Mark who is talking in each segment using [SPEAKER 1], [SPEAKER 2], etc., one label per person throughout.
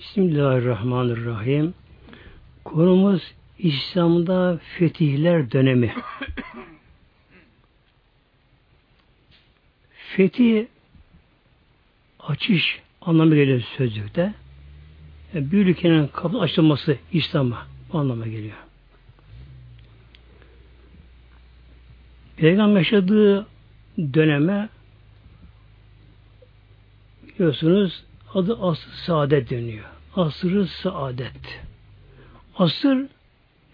[SPEAKER 1] Bismillahirrahmanirrahim. Konumuz İslam'da fetihler dönemi. Fetih açış anlamı geliyor sözlükte. Yani bir ülkenin kapı açılması İslam'a bu anlama geliyor. Peygamber yaşadığı döneme biliyorsunuz adı asr saadet deniyor. Asrı saadet. Asır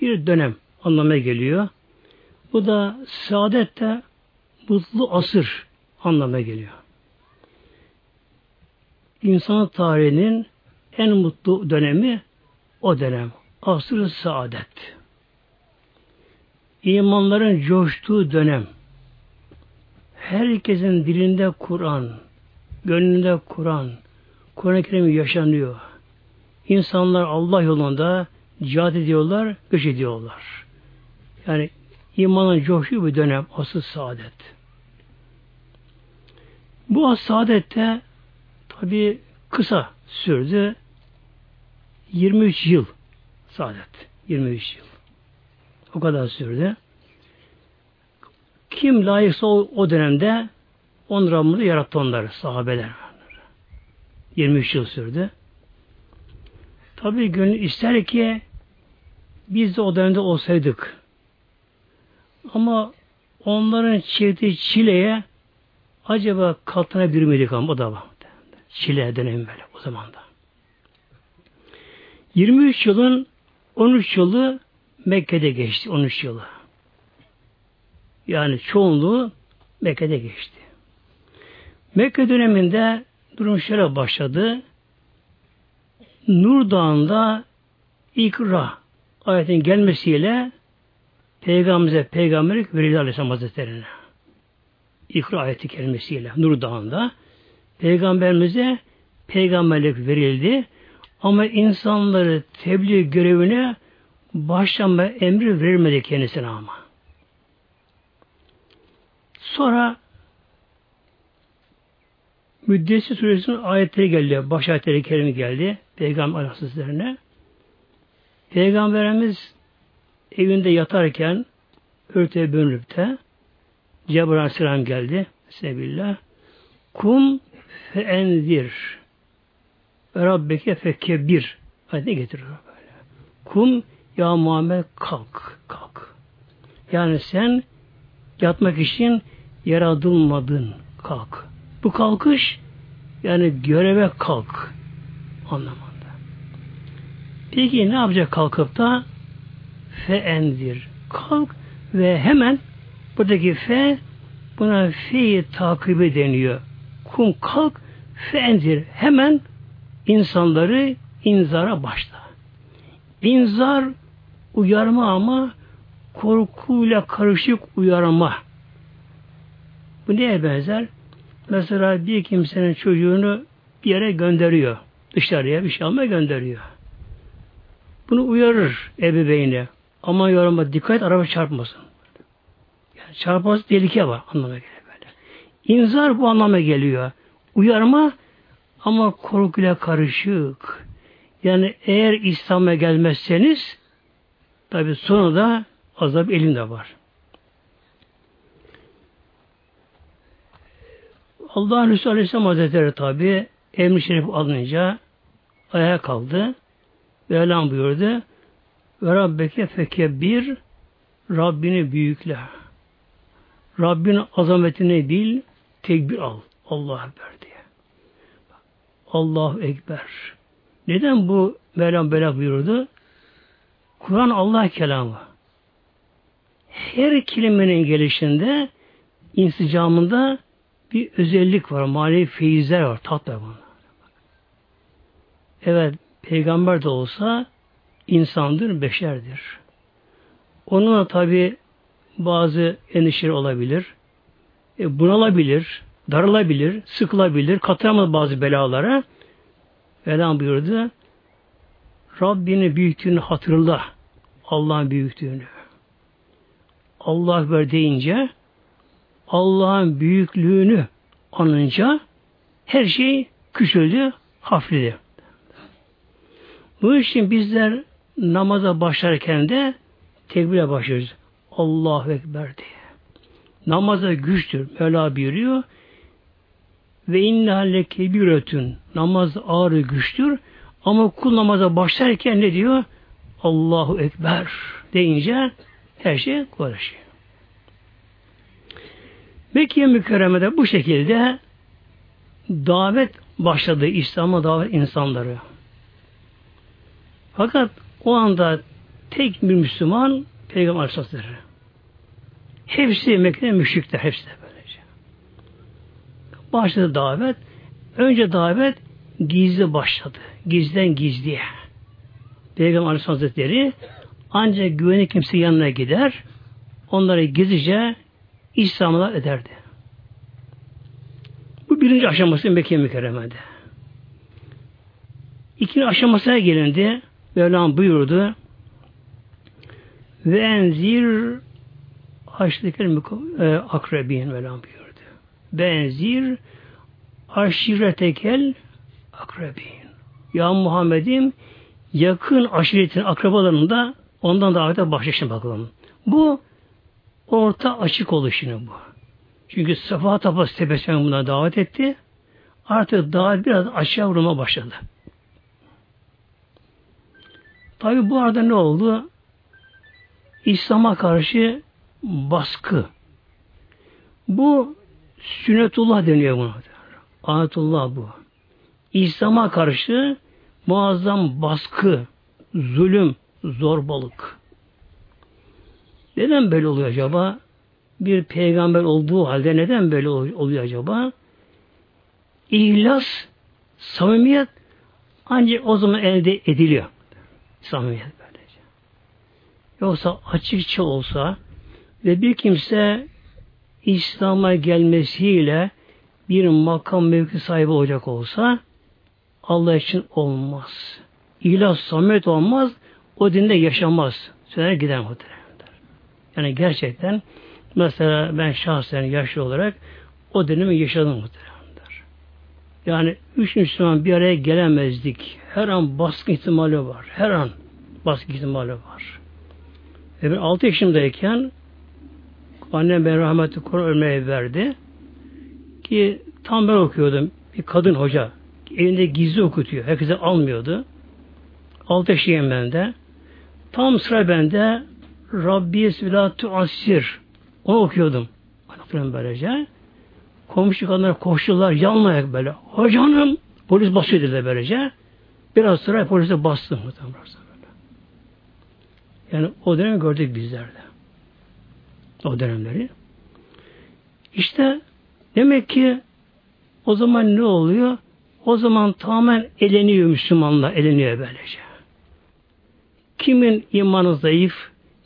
[SPEAKER 1] bir dönem anlamına geliyor. Bu da saadet de mutlu asır anlamına geliyor. İnsan tarihinin en mutlu dönemi o dönem. Asr-ı saadet. İmanların coştuğu dönem. Herkesin dilinde Kur'an, gönlünde Kur'an, Kur'an-ı Kerim yaşanıyor. İnsanlar Allah yolunda cihad ediyorlar, göç ediyorlar. Yani imanın coştuğu bir dönem asıl saadet. Bu as saadette tabi kısa sürdü. 23 yıl saadet. 23 yıl. O kadar sürdü. Kim layıksa o, o dönemde on Rabbimiz yarattı onları, sahabeler. 23 yıl sürdü. Tabi gönül ister ki biz de o dönemde olsaydık. Ama onların çektiği çileye acaba katlanabilir miydik ama o da var. Çile dönemi böyle o zaman da. 23 yılın 13 yılı Mekke'de geçti. 13 yılı. Yani çoğunluğu Mekke'de geçti. Mekke döneminde durum şöyle başladı. Nur Dağı'nda ikra ayetin gelmesiyle Peygamberimize peygamberlik verildi Aleyhisselam Hazretleri'ne. İkra ayeti gelmesiyle Nur Dağı'nda Peygamberimize peygamberlik verildi. Ama insanları tebliğ görevine başlama emri verilmedi kendisine ama. Sonra Müddessir suresinin ayetleri geldi. Baş ayetleri kerimi geldi. Peygamber Aleyhisselam'ına. Peygamberimiz evinde yatarken örtüye bölünüp de Cebrail Aleyhisselam geldi. Sebillah. Kum fe enzir. Rabbeke fekkebir. Ayetine getirir böyle. Kum ya Muhammed kalk. Kalk. Yani sen yatmak için yaratılmadın. Kalk. Bu kalkış yani göreve kalk anlamında. Peki ne yapacak kalkıp da fe endir. Kalk ve hemen buradaki fe buna fi takibi deniyor. Kum kalk fe endir. Hemen insanları inzara başla. İnzar uyarma ama korkuyla karışık uyarma. Bu neye benzer? Mesela bir kimsenin çocuğunu bir yere gönderiyor. Dışarıya bir şey almaya gönderiyor. Bunu uyarır ebeveyne. Ama yoruma dikkat araba çarpmasın. Yani çarpması tehlike var anlamına geliyor böyle. İnzar bu anlama geliyor. Uyarma ama korkuyla karışık. Yani eğer İslam'a gelmezseniz tabi sonunda azap elinde var. Allah Resulü Aleyhisselam Hazretleri tabi emri şerif alınca ayağa kaldı. Ve Elam buyurdu. Ve Rabbeke fekebbir Rabbini büyükle. Rabbin azametini bil, tekbir al. Allah Ekber diye. Allahu Ekber. Neden bu Mevlam böyle buyurdu? Kur'an Allah kelamı. Her kelimenin gelişinde insicamında bir özellik var. Manevi feyizler var. Tat var. Evet, peygamber de olsa insandır, beşerdir. Onun da tabi bazı endişeleri olabilir. E, bunalabilir, darılabilir, sıkılabilir, katıramaz bazı belalara. Velan buyurdu. Rabbini büyüklüğünü hatırla. Allah'ın büyüklüğünü. Allah ver deyince Allah'ın büyüklüğünü anınca her şey küçüldü, hafifledi. Bu için bizler namaza başlarken de tekbire başlıyoruz. Allahu Ekber diye. Namaza güçtür. Mevla buyuruyor. Ve inna lekebiretün. Namaz ağır güçtür. Ama kul namaza başlarken ne diyor? Allahu Ekber deyince her şey kolaylaşıyor. Mekke mükerremede bu şekilde davet başladı. İslam'a davet insanları. Fakat o anda tek bir Müslüman Peygamber Aleyhisselatü Hepsi Mekke'de müşrikler. Hepsi de böylece. Başladı davet. Önce davet gizli başladı. Gizden gizliye. Peygamber Aleyhisselatü Hazretleri ancak güvenli kimse yanına gider. Onları gizlice İslam'la ederdi. Bu birinci aşaması Mekke mükerremede. İkinci aşamasına gelindi. Mevlam buyurdu. Ve enzir haşrikel e, akrabin Mevlam buyurdu. Benzir aşiretekel akrabin. Ya Muhammed'im yakın aşiretin akrabalarında ondan davete başlayışın bakalım. Bu orta açık oluşunu bu. Çünkü Safa Tapası tepesine buna davet etti. Artık davet biraz aşağı vurma başladı. Tabi bu arada ne oldu? İslam'a karşı baskı. Bu sünnetullah deniyor buna. Ayetullah bu. İslam'a karşı muazzam baskı, zulüm, zorbalık. Neden böyle oluyor acaba? Bir peygamber olduğu halde neden böyle oluyor acaba? İhlas, samimiyet ancak o zaman elde ediliyor. Samimiyet böylece. Yoksa açıkça olsa ve bir kimse İslam'a gelmesiyle bir makam mevki sahibi olacak olsa Allah için olmaz. İhlas, samimiyet olmaz, o dinde yaşamaz. Söyler gider muhtemelen. Yani gerçekten mesela ben şahsen yaşlı olarak o dönemi yaşadım muhtemelenler. Yani üç Müslüman bir araya gelemezdik. Her an baskı ihtimali var. Her an baskı ihtimali var. Ve ben 6 yaşımdayken annem ben rahmetli Kur'an ölmeye verdi. Ki tam ben okuyordum. Bir kadın hoca. Elinde gizli okutuyor. Herkese almıyordu. 6 yaşındayım ben de. Tam sıra bende Rabbi Sülatu Asir onu okuyordum. Anlatıyorum böylece. Komşu kadınlar koştular yanlayak böyle. Hocanım polis basıyor dedi böylece. Biraz sonra polise bastı. Yani o dönem gördük bizler de. O dönemleri. İşte demek ki o zaman ne oluyor? O zaman tamamen eleniyor Müslümanlar, eleniyor böylece. Kimin imanı zayıf,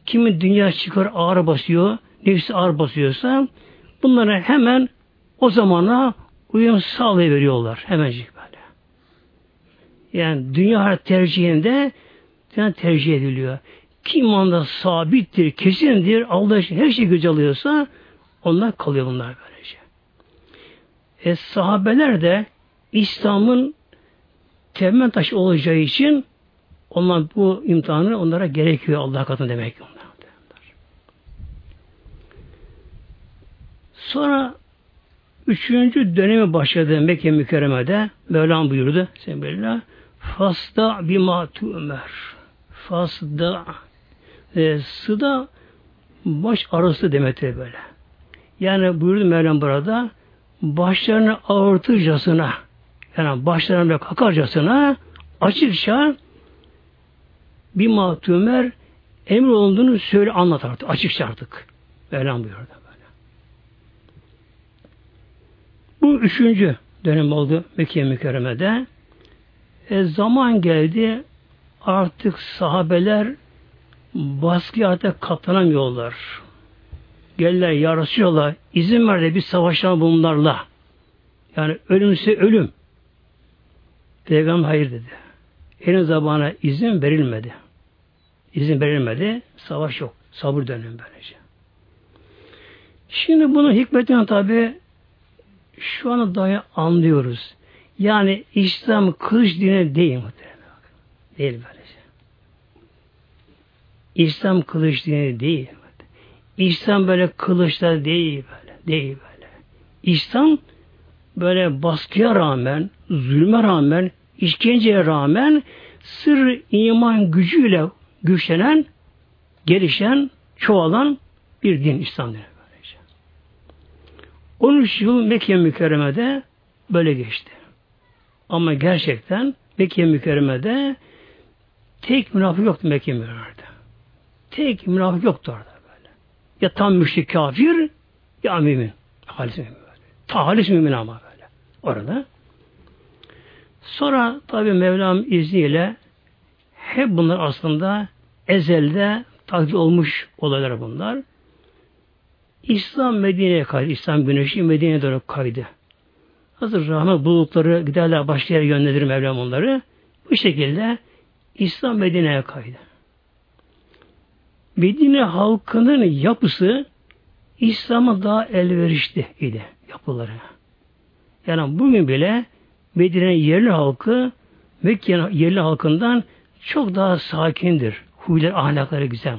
[SPEAKER 1] kimin dünya çıkar ağır basıyor, nefsi ağır basıyorsa bunlara hemen o zamana uyum sağlayıveriyorlar. Hemencik böyle. Yani dünya tercihinde dünya tercih ediliyor. Kim anda sabittir, kesindir, Allah her şey güzel alıyorsa onlar kalıyor bunlar böylece. E, sahabeler de İslam'ın temel taşı olacağı için onlar bu imtihanı onlara gerekiyor Allah katında demek ki. Sonra üçüncü dönemi başladı Mekke mükerremede. Mevlam buyurdu. Sebebillah. Fasda bima tu'mer. Fasda e, sıda baş arası demektir böyle. Yani buyurdu Mevlam burada başlarını ağırtırcasına yani başlarına kakarcasına açıkça bir matümer emir olduğunu söyle anlat artık. Açıkça artık. Mevlam buyurdu. Bu üçüncü dönem oldu Mekke mükerremede. E, zaman geldi artık sahabeler baskıya artık katlanamıyorlar. Gelirler yarışıyorlar. İzin ver de bir savaşan bunlarla. Yani ölümse ölüm. Peygamber hayır dedi. En zamana izin verilmedi. İzin verilmedi. Savaş yok. Sabır dönemi böylece. Şimdi bunun hikmetini tabi şu anda dahi anlıyoruz. Yani İslam kılıç dine değil muhtemelen. Değil böylece. İslam kılıç dini değil. İslam böyle kılıçlar değil böyle. Değil böyle. İslam böyle baskıya rağmen, zulme rağmen, işkenceye rağmen sır iman gücüyle güçlenen, gelişen, çoğalan bir din İslam dini. 13 yıl Mekke mükerremede böyle geçti. Ama gerçekten Mekke mükerremede tek münafık yoktu Mekke mükerremede. Tek münafık yoktu orada böyle. Ya tam müşrik kafir ya mümin. Halis mümin böyle. Ta halis mümin ama böyle. Orada. Sonra tabi Mevlam izniyle hep bunlar aslında ezelde takdir olmuş olaylar bunlar. İslam Medine'ye kaydı. İslam güneşi Medine'ye doğru kaydı. Hazır rahmet bulutları giderler başka yere yönlendirir Mevlam onları. Bu şekilde İslam Medine'ye kaydı. Medine halkının yapısı İslam'a daha elverişli idi yapıları. Yani bugün bile Medine yerli halkı Mekke yerli halkından çok daha sakindir. Huylar, ahlakları güzel.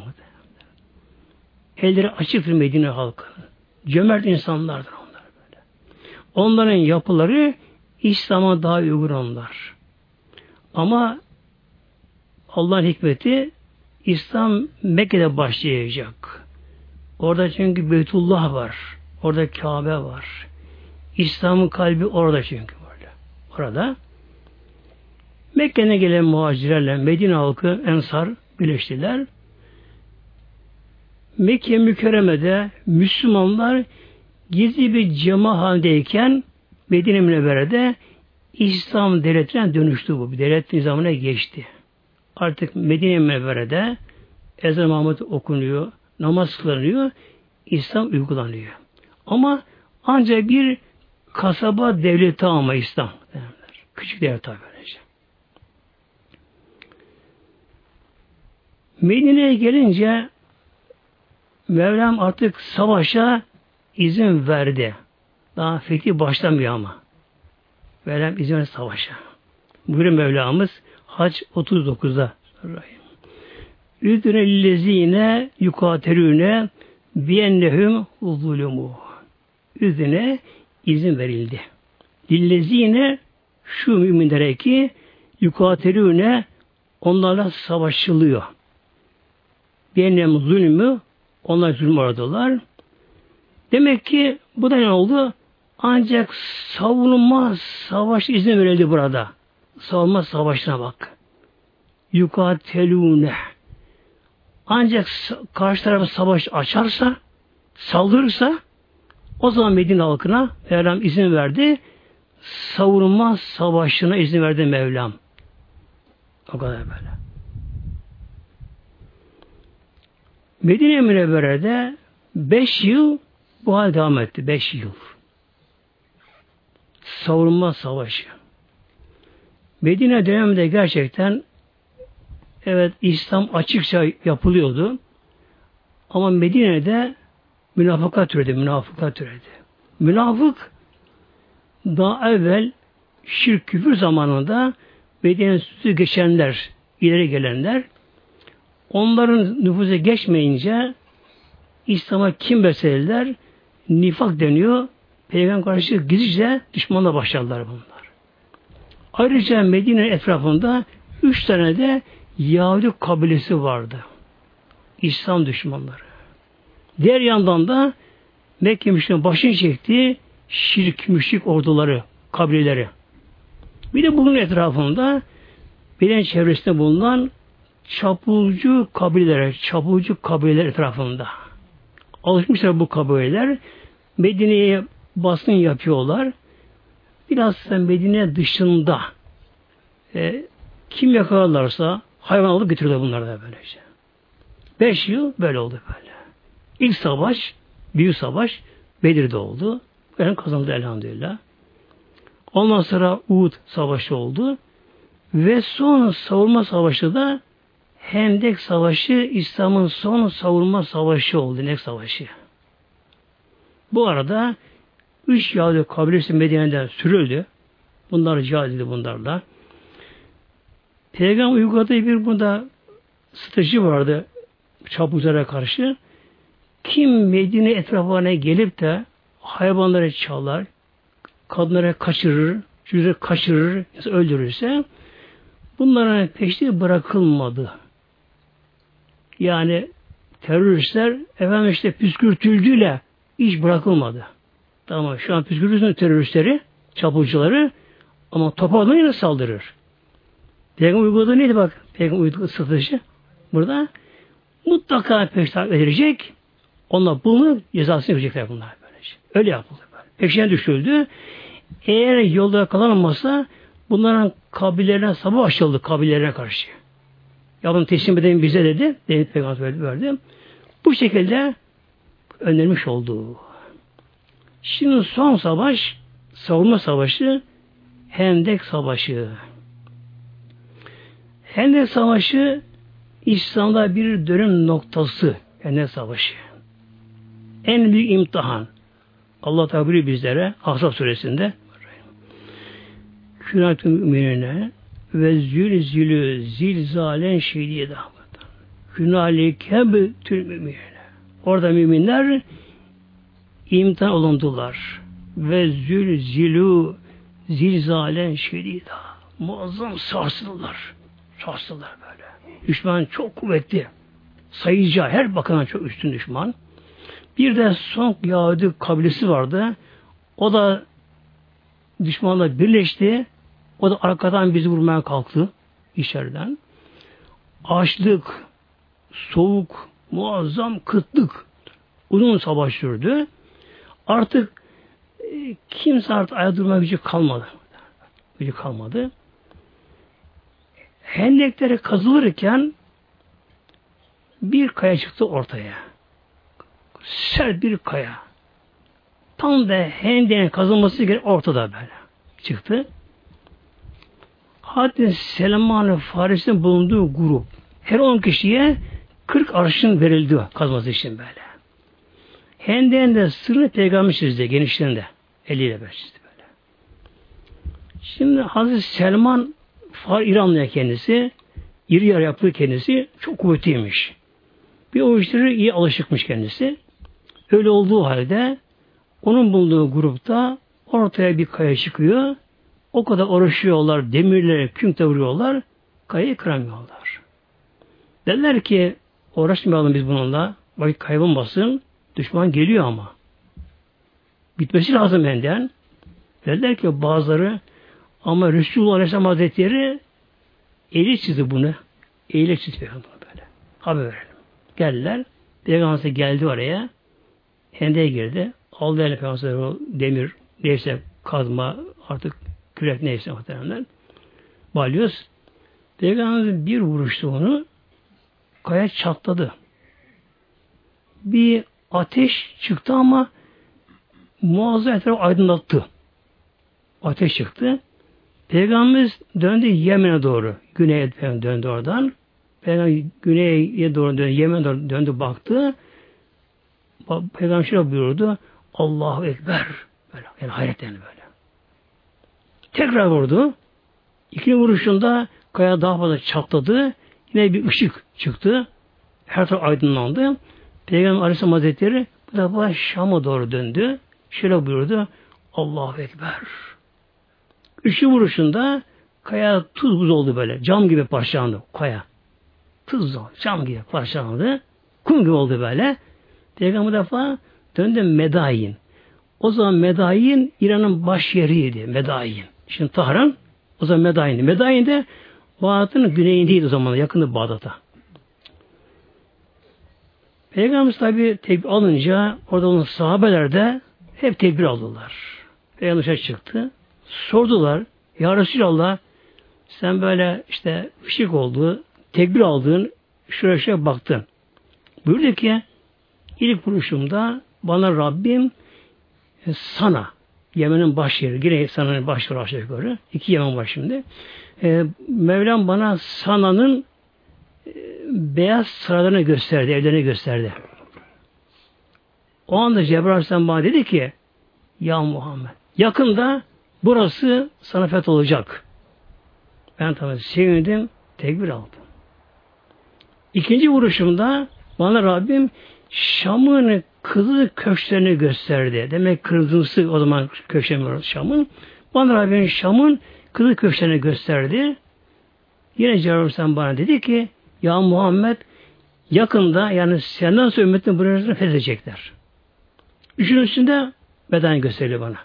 [SPEAKER 1] Elleri açıktır Medine halkı. Cömert insanlardır onlar böyle. Onların yapıları İslam'a daha uygun onlar. Ama Allah'ın hikmeti İslam Mekke'de başlayacak. Orada çünkü Beytullah var. Orada Kabe var. İslam'ın kalbi orada çünkü. Orada Mekke'ne gelen muhacirlerle Medine halkı Ensar birleştiler. Mekke mükerremede Müslümanlar gizli bir cema halindeyken Medine Münevvere'de İslam devletine dönüştü bu. Bir devlet nizamına geçti. Artık Medine Münevvere'de ezan Mahmud okunuyor, namaz kılınıyor, İslam uygulanıyor. Ama ancak bir kasaba devleti ama İslam. Küçük devlet tabi böylece. Medine'ye gelince Mevlam artık savaşa izin verdi. Daha fethi başlamıyor ama. Mevlam izin verdi savaşa. Buyurun Mevlamız Hac 39'da. Üdüne lillezine yukaterüne biyennehum zulümü. Üdüne izin verildi. Lillezine şu müminlere ki yukaterüne onlarla savaşılıyor. Biyennehum zulmü onlar zulüm aradılar. Demek ki bu da ne oldu? Ancak savunma savaş izni verildi burada. Savunma savaşına bak. Yukatelune. Ancak karşı tarafı savaş açarsa, saldırırsa o zaman Medine halkına Mevlam izin verdi. Savunma savaşına izin verdi Mevlam. O kadar böyle. Medine Münevvere'de beş yıl bu hal devam etti. Beş yıl. Savunma savaşı. Medine döneminde gerçekten evet İslam açıkça yapılıyordu. Ama Medine'de münafıka türedi, münafıka türedi. Münafık daha evvel şirk küfür zamanında Medine'nin sütü geçenler, ileri gelenler Onların nüfuza geçmeyince İslam'a kim beslediler? Nifak deniyor. Peygamber karşı gizlice düşmanla başladılar bunlar. Ayrıca Medine etrafında üç tane de Yahudi kabilesi vardı. İslam düşmanları. Diğer yandan da Mekke müşriklerin başını çektiği şirk, müşrik orduları, kabileleri. Bir de bunun etrafında bilen çevresinde bulunan çapulcu kabileler, çapulcu kabileler etrafında. Alışmışlar bu kabileler. Medine'ye basın yapıyorlar. Biraz Medine dışında e, kim yakalarlarsa hayvan alıp götürüyorlar bunlar da böylece. Beş yıl böyle oldu böyle. İlk savaş, büyük savaş Bedir'de oldu. Ben kazandı elhamdülillah. Ondan sonra Uhud savaşı oldu. Ve son savunma savaşı da Hendek Savaşı İslam'ın son savunma savaşı oldu. Hendek Savaşı. Bu arada üç Yahudi kabilesi Medine'den sürüldü. Bunlar cihad edildi bunlarla. Peygamber uyguladığı bir bunda strateji vardı çapuzlara karşı. Kim Medine etrafına gelip de hayvanları çalar, kadınları kaçırır, çocukları kaçırır, öldürürse bunların peşi bırakılmadı. Yani teröristler efendim işte püskürtüldüğüyle iş bırakılmadı. Tamam şu an püskürtürsün teröristleri, çapulcuları ama toparlanır yine saldırır. Peygamber uyguladığı neydi bak? Peygamber uyguladığı strateji. Burada mutlaka peşten verecek. Onlar bunu cezasını verecekler bunlar böylece. Öyle yapıldı. Böyle. Peşine düşüldü. Eğer yolda kalanmazsa bunların kabilelerine sabah açıldı kabilelerine karşı. Ya bunu teslim edelim bize dedi. Dedi Peygamber verdi. Bu şekilde önermiş oldu. Şimdi son savaş savunma savaşı Hendek Savaşı. Hendek Savaşı İslam'da bir dönüm noktası Hendek Savaşı. En büyük imtihan. Allah tabiri bizlere Ahzab suresinde Künatü müminine ve zül zülü zilzalen şedide Künalike tüm müminine. Orada müminler imtihan olundular. Ve zül zilü zilzalen şedida. Muazzam sarsıldılar. Sarsıldılar böyle. Düşman çok kuvvetli. Sayıca her bakımdan çok üstün düşman. Bir de son Yahudi kabilesi vardı. O da düşmanla birleşti. O da arkadan bizi vurmaya kalktı içeriden. Açlık, soğuk, muazzam kıtlık uzun savaş sürdü. Artık e, kimse artık ayağa durma gücü kalmadı. Gücü kalmadı. Hendekleri kazılırken bir kaya çıktı ortaya. Sert bir kaya. Tam da hendeğin kazılması gerek ortada böyle çıktı. Hatta Selman-ı Faris'in bulunduğu grup her 10 kişiye 40 arşın verildi kazması için böyle. Hendeğin de sırrı peygamber çizdi genişliğinde. Eliyle böyle çizdi böyle. Şimdi Hazreti Selman Far İranlıya kendisi iri yarı yaptığı kendisi çok kuvvetliymiş. Bir o işleri iyi alışıkmış kendisi. Öyle olduğu halde onun bulunduğu grupta ortaya bir kaya çıkıyor. O kadar uğraşıyorlar, demirlere künkte vuruyorlar, kayayı kıramıyorlar. Derler ki uğraşmayalım biz bununla, vakit kaybolmasın, düşman geliyor ama. Bitmesi lazım benden. Derler ki bazıları ama Resulullah Aleyhisselam Hazretleri eli çizdi bunu. Eyle çizdi böyle. Haber verelim. Geldiler. Peygamber geldi oraya. Hende'ye girdi. Aldı eline Peygamber o demir neyse kazma artık kürek neyse muhtemelen. Balyoz. Peygamber bir vuruştu onu. Kaya çatladı. Bir ateş çıktı ama muazzam etrafı aydınlattı. Ateş çıktı. Peygamberimiz döndü Yemen'e doğru. Güney'e döndü oradan. Peygamber güneye doğru döndü. Yemen'e doğru döndü baktı. Peygamber şöyle buyurdu. Allahu Ekber. Böyle, yani hayretten böyle. Tekrar vurdu. İkinci vuruşunda kaya daha fazla çatladı. Yine bir ışık çıktı. Her taraf aydınlandı. Peygamber Aleyhisselam Hazretleri bu defa Şam'a doğru döndü. Şöyle buyurdu. Allahu Ekber. Üçü vuruşunda kaya tuz buz oldu böyle. Cam gibi parçalandı kaya. Tuz. Cam gibi parçalandı. Kum gibi oldu böyle. Peygamber defa döndü Medayin. O zaman Medayin İran'ın baş yeriydi. Medayin. Şimdi Tahran o zaman Medayin'di. Medayin de Bağdat'ın güneyindeydi o zaman. Yakında Bağdat'a. Peygamber tabi tedbir alınca orada olan sahabeler de hep tedbir aldılar. Peygamber çıktı. Sordular. Ya Resulallah sen böyle işte ışık oldu, tekbir aldın, şuraya şuraya baktın. Buyurdu ki ilk vuruşumda bana Rabbim e, sana Yemen'in baş yeri, yine Sana'nın baş yeri aşağı yukarı. İki Yemen var şimdi. E, Mevlam bana Sana'nın e, beyaz sıralarını gösterdi, evlerini gösterdi. O anda Cebrail Aleyhisselam bana dedi ki Ya Muhammed yakında Burası sana feth olacak. Ben tabi sevindim. Tekbir aldım. İkinci vuruşumda bana Rabbim Şam'ın kızıl köşklerini gösterdi. Demek kırmızısı o zaman köşem Şam'ın. Bana Rabbim Şam'ın kızıl köşklerini gösterdi. Yine Cenab-ı bana dedi ki ya Muhammed yakında yani senden sonra ümmetin burasını fethedecekler. Üçüncüsünde beden gösteriliyor bana.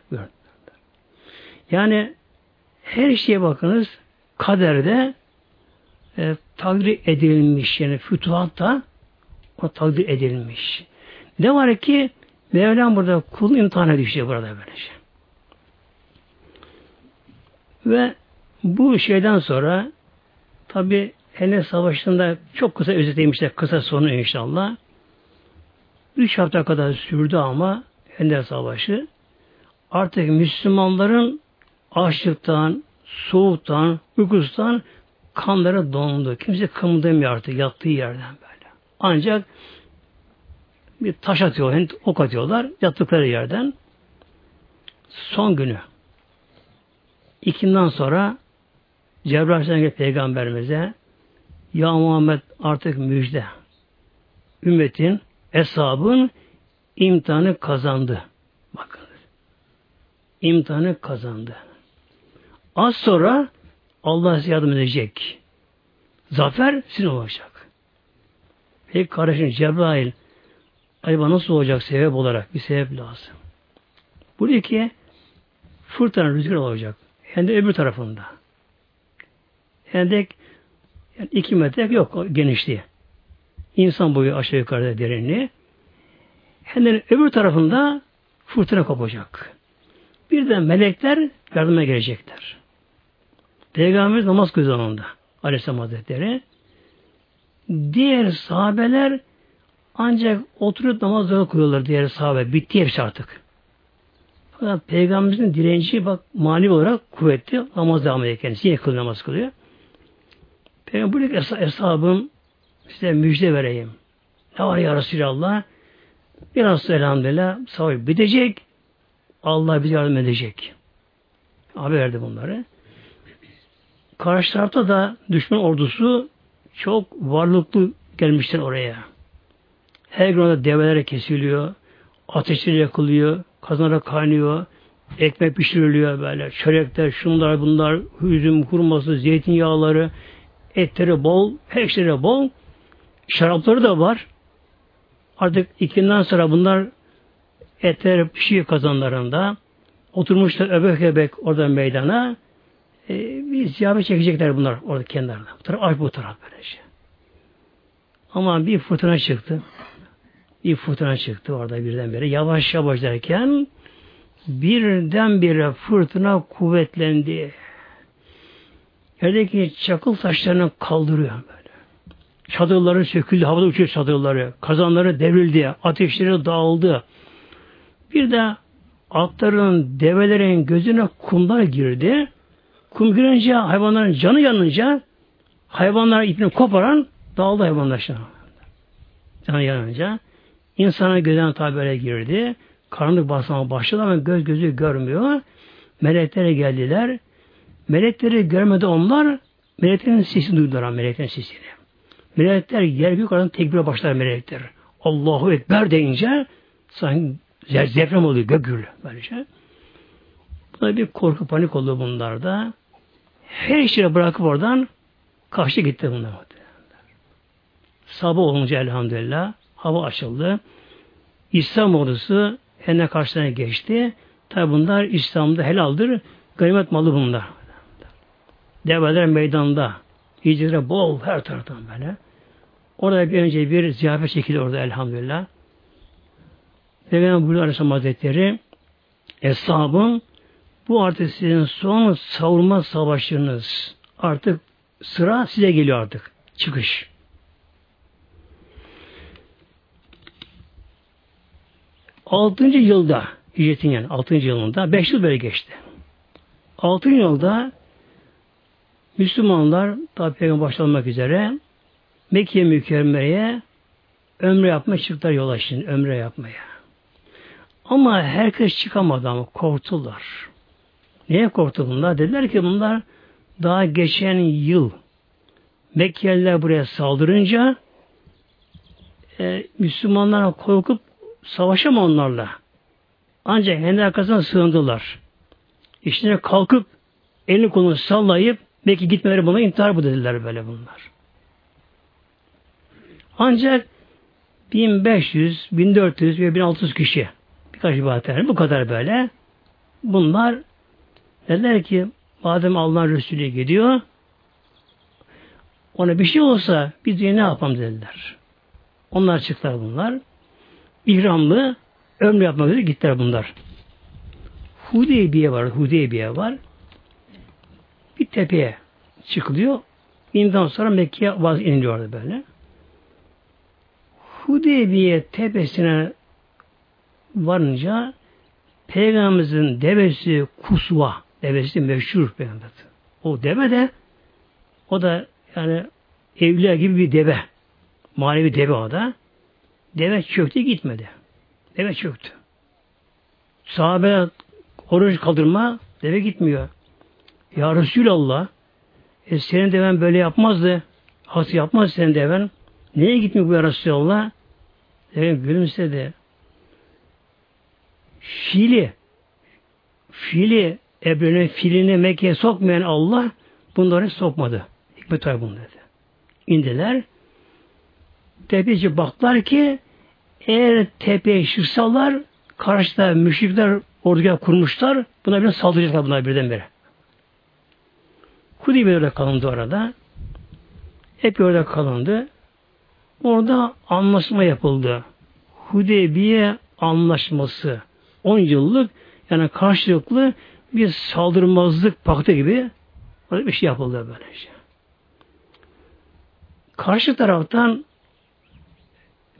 [SPEAKER 1] Yani her şeye bakınız kaderde e, takdir edilmiş yani fütuhatta o takdir edilmiş. Ne var ki Mevlam burada kul imtihana düşüyor burada böylece. Ve bu şeyden sonra tabi Hennes Savaşı'nda çok kısa özetleymişler kısa sonu inşallah. Üç hafta kadar sürdü ama Hennes Savaşı artık Müslümanların açlıktan, soğuktan, uykusuzdan kanları dondu. Kimse kımıldamıyor artık yattığı yerden. Ancak bir taş atıyor, ok atıyorlar yattıkları yerden. Son günü. İkinden sonra Cebrail Aleyhisselam peygamberimize Ya Muhammed artık müjde. Ümmetin, eshabın imtihanı kazandı. Bakın. İmtihanı kazandı. Az sonra Allah size yardım edecek. Zafer sizin olacak. Peki kardeşim Cebrail acaba nasıl olacak sebep olarak? Bir sebep lazım. Bu iki fırtına rüzgar olacak. Hem de öbür tarafında. Hendek yani iki metre yok genişliği. İnsan boyu aşağı yukarıda derinliği. Hem de öbür tarafında fırtına kopacak. Bir de melekler yardıma gelecekler. Peygamberimiz namaz kılıyor zamanında. Aleyhisselam Hazretleri. Diğer sahabeler ancak oturup namazları kılıyorlar diğer sahabe. Bitti hepsi artık. Fakat Peygamberimizin direnci bak mani olarak kuvvetli namaz devam ediyor kendisi. Yine kılıyor namaz kılıyor. Peygamber es hesabım size müjde vereyim. Ne var ya Resulallah? Biraz elhamdülillah savaş bitecek. Allah bize yardım edecek. Haber verdi bunları. Karşı tarafta da düşman ordusu çok varlıklı gelmişler oraya. Her gün orada develere kesiliyor, ateşler yakılıyor, kazanlara kaynıyor, ekmek pişiriliyor böyle, çörekler, şunlar bunlar, üzüm, kurması, zeytinyağları, etleri bol, her şeyleri bol, şarapları da var. Artık ikinden sonra bunlar etler pişiyor kazanlarında. Oturmuşlar öbek öbek orada meydana. E, bir ziyafet çekecekler bunlar orada kenarda. Bu taraf aç bu taraf böylece. Ama bir fırtına çıktı. Bir fırtına çıktı orada birdenbire. Yavaş yavaş derken birdenbire fırtına kuvvetlendi. Yerdeki çakıl taşlarını kaldırıyor böyle. Çadırları söküldü, havada uçuyor çadırları. Kazanları devrildi, ateşleri dağıldı. Bir de atların, develerin gözüne kumlar girdi. Kum girince hayvanların canı yanınca hayvanlar ipini koparan dağıldı hayvanlar şimdi. Canı yanınca insana gözden tabi girdi. Karanlık basmaya başladı ama göz gözü görmüyor. Meleklere geldiler. Melekleri görmedi onlar. Meleklerin sesini duydular meleklerin sesini. Melekler yer yukarıdan tekbire başlar melekler. Allahu Ekber deyince sanki Deprem oluyor, gök gürlüyor böylece. Buna bir korku panik oldu bunlarda. Her şeyi bırakıp oradan kaçtı gitti bunlar. Sabah olunca elhamdülillah hava açıldı. İslam ordusu henüz karşılarına geçti. Tabi bunlar İslam'da helaldir. Ganimet malı bunlar. Develer meydanda. Hicre bol her taraftan böyle. Orada bir önce bir ziyafet çekildi orada elhamdülillah. Peygamber buyuruyor Aleyhisselam Hazretleri Eshabım bu artık sizin son savurma savaşınız. Artık sıra size geliyor artık. Çıkış. Altıncı yılda hicretin yani altıncı yılında beş yıl böyle geçti. Altıncı yılda Müslümanlar tabi peygamber başlamak üzere Mekke mükerremeye ömre yapmaya çıktılar yola şimdi ömre yapmaya. Ama herkes çıkamadı ama korktular. Niye korktu bunlar? Dediler ki bunlar daha geçen yıl Mekkeliler buraya saldırınca e, Müslümanlar korkup savaşama onlarla. Ancak kendi arkasından sığındılar. İşte kalkıp elini kolunu sallayıp belki gitmeleri buna intihar bu dediler böyle bunlar. Ancak 1500, 1400 ve 1600 kişi birkaç ibadet bu kadar böyle. Bunlar dediler ki madem Allah'ın Resulü gidiyor ona bir şey olsa biz ne yapalım dediler. Onlar çıktılar bunlar. İhramlı ömrü yapmak üzere gittiler bunlar. Hudeybiye var, Hudeybiye var. Bir tepeye çıkılıyor. İnden sonra Mekke'ye vaz iniliyordu böyle. Hudeybiye tepesine varınca Peygamberimizin devesi Kusva, devesi meşhur peygamber. O deve de o da yani evliya gibi bir deve. Manevi deve o da. Deve çöktü gitmedi. Deve çöktü. Sahabe oruç kaldırma deve gitmiyor. Ya Resulallah e, senin deven böyle yapmazdı. Hası yapmaz senin deven. Neye gitmiyor bu ya Resulallah? Deve gülümsedi. Fili fili Ebre'nin filini Mekke'ye sokmayan Allah bunları sokmadı. Hikmet var bunu dedi. İndiler. Tepeci baktılar ki eğer tepeye çıksalar karşıda müşrikler orduya kurmuşlar. Buna bir saldıracaklar bunlar birdenbire. Hudeybiye orada kalındı orada. Hep orada kalındı. Orada anlaşma yapıldı. Hudeybiye anlaşması. 10 yıllık yani karşılıklı bir saldırmazlık paktı gibi bir şey yapıldı böyle şey. Karşı taraftan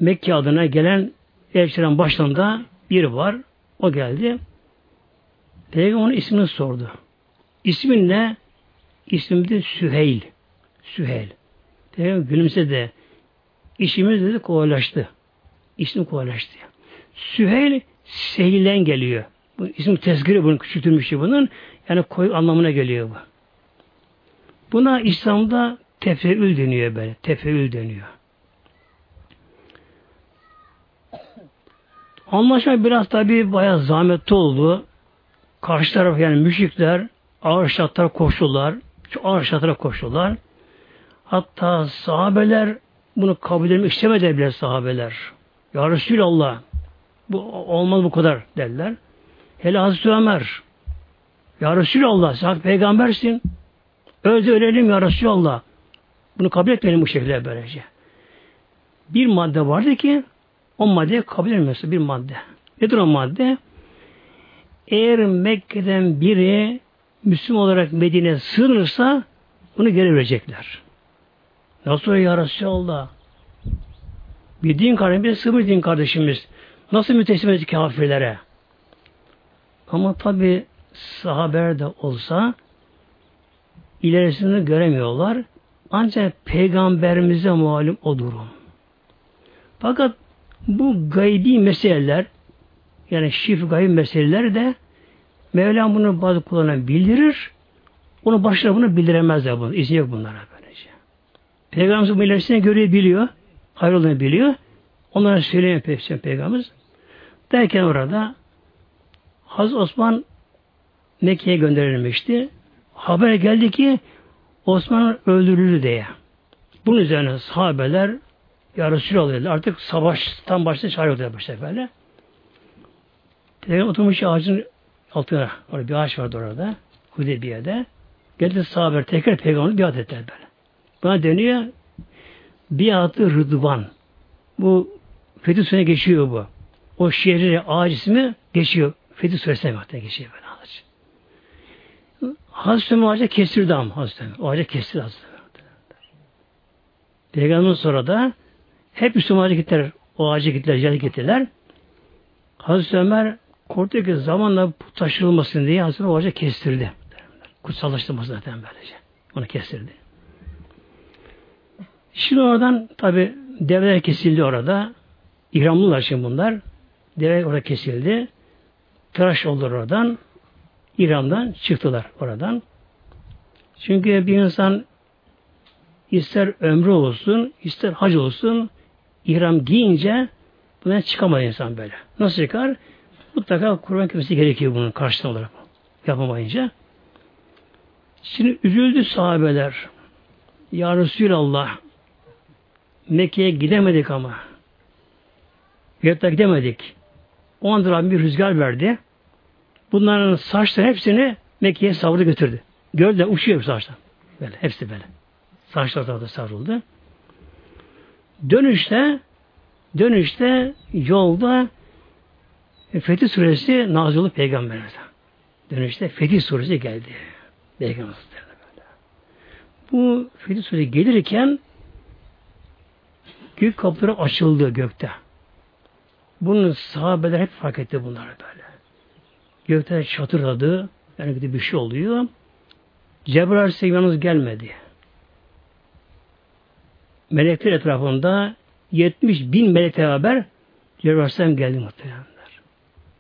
[SPEAKER 1] Mekke adına gelen elçilerin başlarında biri var. O geldi. Peygamber onun ismini sordu. İsmin ne? İsmim de Süheyl. Süheyl. Peygamber gülümsedi. İşimiz dedi kolaylaştı. İsmi kolaylaştı. Süheyl Sehil'den geliyor. Bu isim tezgiri bunun küçültülmüş bunun. Yani koyu anlamına geliyor bu. Buna İslam'da tefeül deniyor böyle. Tefeül deniyor. Anlaşma biraz tabi bayağı zahmetli oldu. Karşı taraf yani müşrikler ağır şartlara koştular. Çok ağır şartlara koştular. Hatta sahabeler bunu kabul etmek istemediler bile sahabeler. Ya Resulallah bu olmaz bu kadar derler. Hele Hazreti Ömer Ya Resulallah sen peygambersin. Öldü ölelim ya Resulallah. Bunu kabul etmeyelim bu şekilde böylece. Bir madde vardı ki o madde kabul edilmesi bir madde. Nedir o madde? Eğer Mekke'den biri Müslüman olarak Medine'ye sığınırsa bunu geri verecekler. Nasıl ya Resulallah? Bir din kardeşimiz, sığınır din kardeşimiz. Nasıl müteslim kafirlere? Ama tabi sahabeler de olsa ilerisini göremiyorlar. Ancak peygamberimize malum o durum. Fakat bu gaybi meseleler yani şif gaybi meseleler de Mevlam bunu bazı kullarına bildirir. Onu başına bunu bildiremezler bunu. İzni yok bunlara böylece. Peygamberimiz bu ilerisine göre biliyor. Hayır biliyor. Onlara söyleyemiyor. Peygamberimiz. Derken orada Hazreti Osman Mekke'ye gönderilmişti. Haber geldi ki Osman öldürüldü diye. Bunun üzerine sahabeler ya Resulallah artık savaştan başta çağırıyordu başta böyle. Peygamber oturmuş ağacın altına. Orada bir ağaç vardı orada. Hudeybiye'de. Geldi sahabeler tekrar peygamber biat ettiler böyle. Buna dönüyor biatı rıdvan. Bu Fetih geçiyor bu. O şehri ağaç ismi geçiyor. Fetih Sure'sine bakta geçiyor böyle ağaç. Hazreti Ömer ağaca kestirdi ama Hazreti Ömer. O ağaca kestirdi Hazreti Ömer. Peygamber'in sonra da hep Müslüman ağaca gittiler. O ağaca gittiler, ziyaret gittiler. Hazreti Ömer korktu ki zamanla taşırılmasın diye Hazreti o ağaca kestirdi. Kutsallaştırması zaten böylece. Onu kestirdi. Şimdi oradan tabi develer kesildi orada. İhramlılar şimdi bunlar. Deve orada kesildi. Tıraş oldular oradan. İran'dan çıktılar oradan. Çünkü bir insan ister ömrü olsun, ister hac olsun, ihram giyince bundan çıkamaz insan böyle. Nasıl çıkar? Mutlaka kurban kesmesi gerekiyor bunun karşısında olarak. Yapamayınca. Şimdi üzüldü sahabeler. Ya Resulallah Mekke'ye gidemedik ama. Yatta gidemedik. O anda bir rüzgar verdi. Bunların saçları hepsini Mekke'ye savruldu götürdü. Gördü uçuyor saçlar. Böyle hepsi böyle. Saçlar da savruldu. Dönüşte dönüşte yolda Fetih Suresi nazil olup Peygamberimize. Dönüşte Fetih Suresi geldi. Peygamberimize. Bu Fetih Suresi gelirken gök kapıları açıldı gökte. Bunu sahabeler hep fark etti bunları böyle. Gökte çatırdadı. Yani bir şey oluyor. Cebrail Aleyhisselam gelmedi. Melekler etrafında 70 bin melek beraber Cebrail Aleyhisselam geldi muhtemelenler.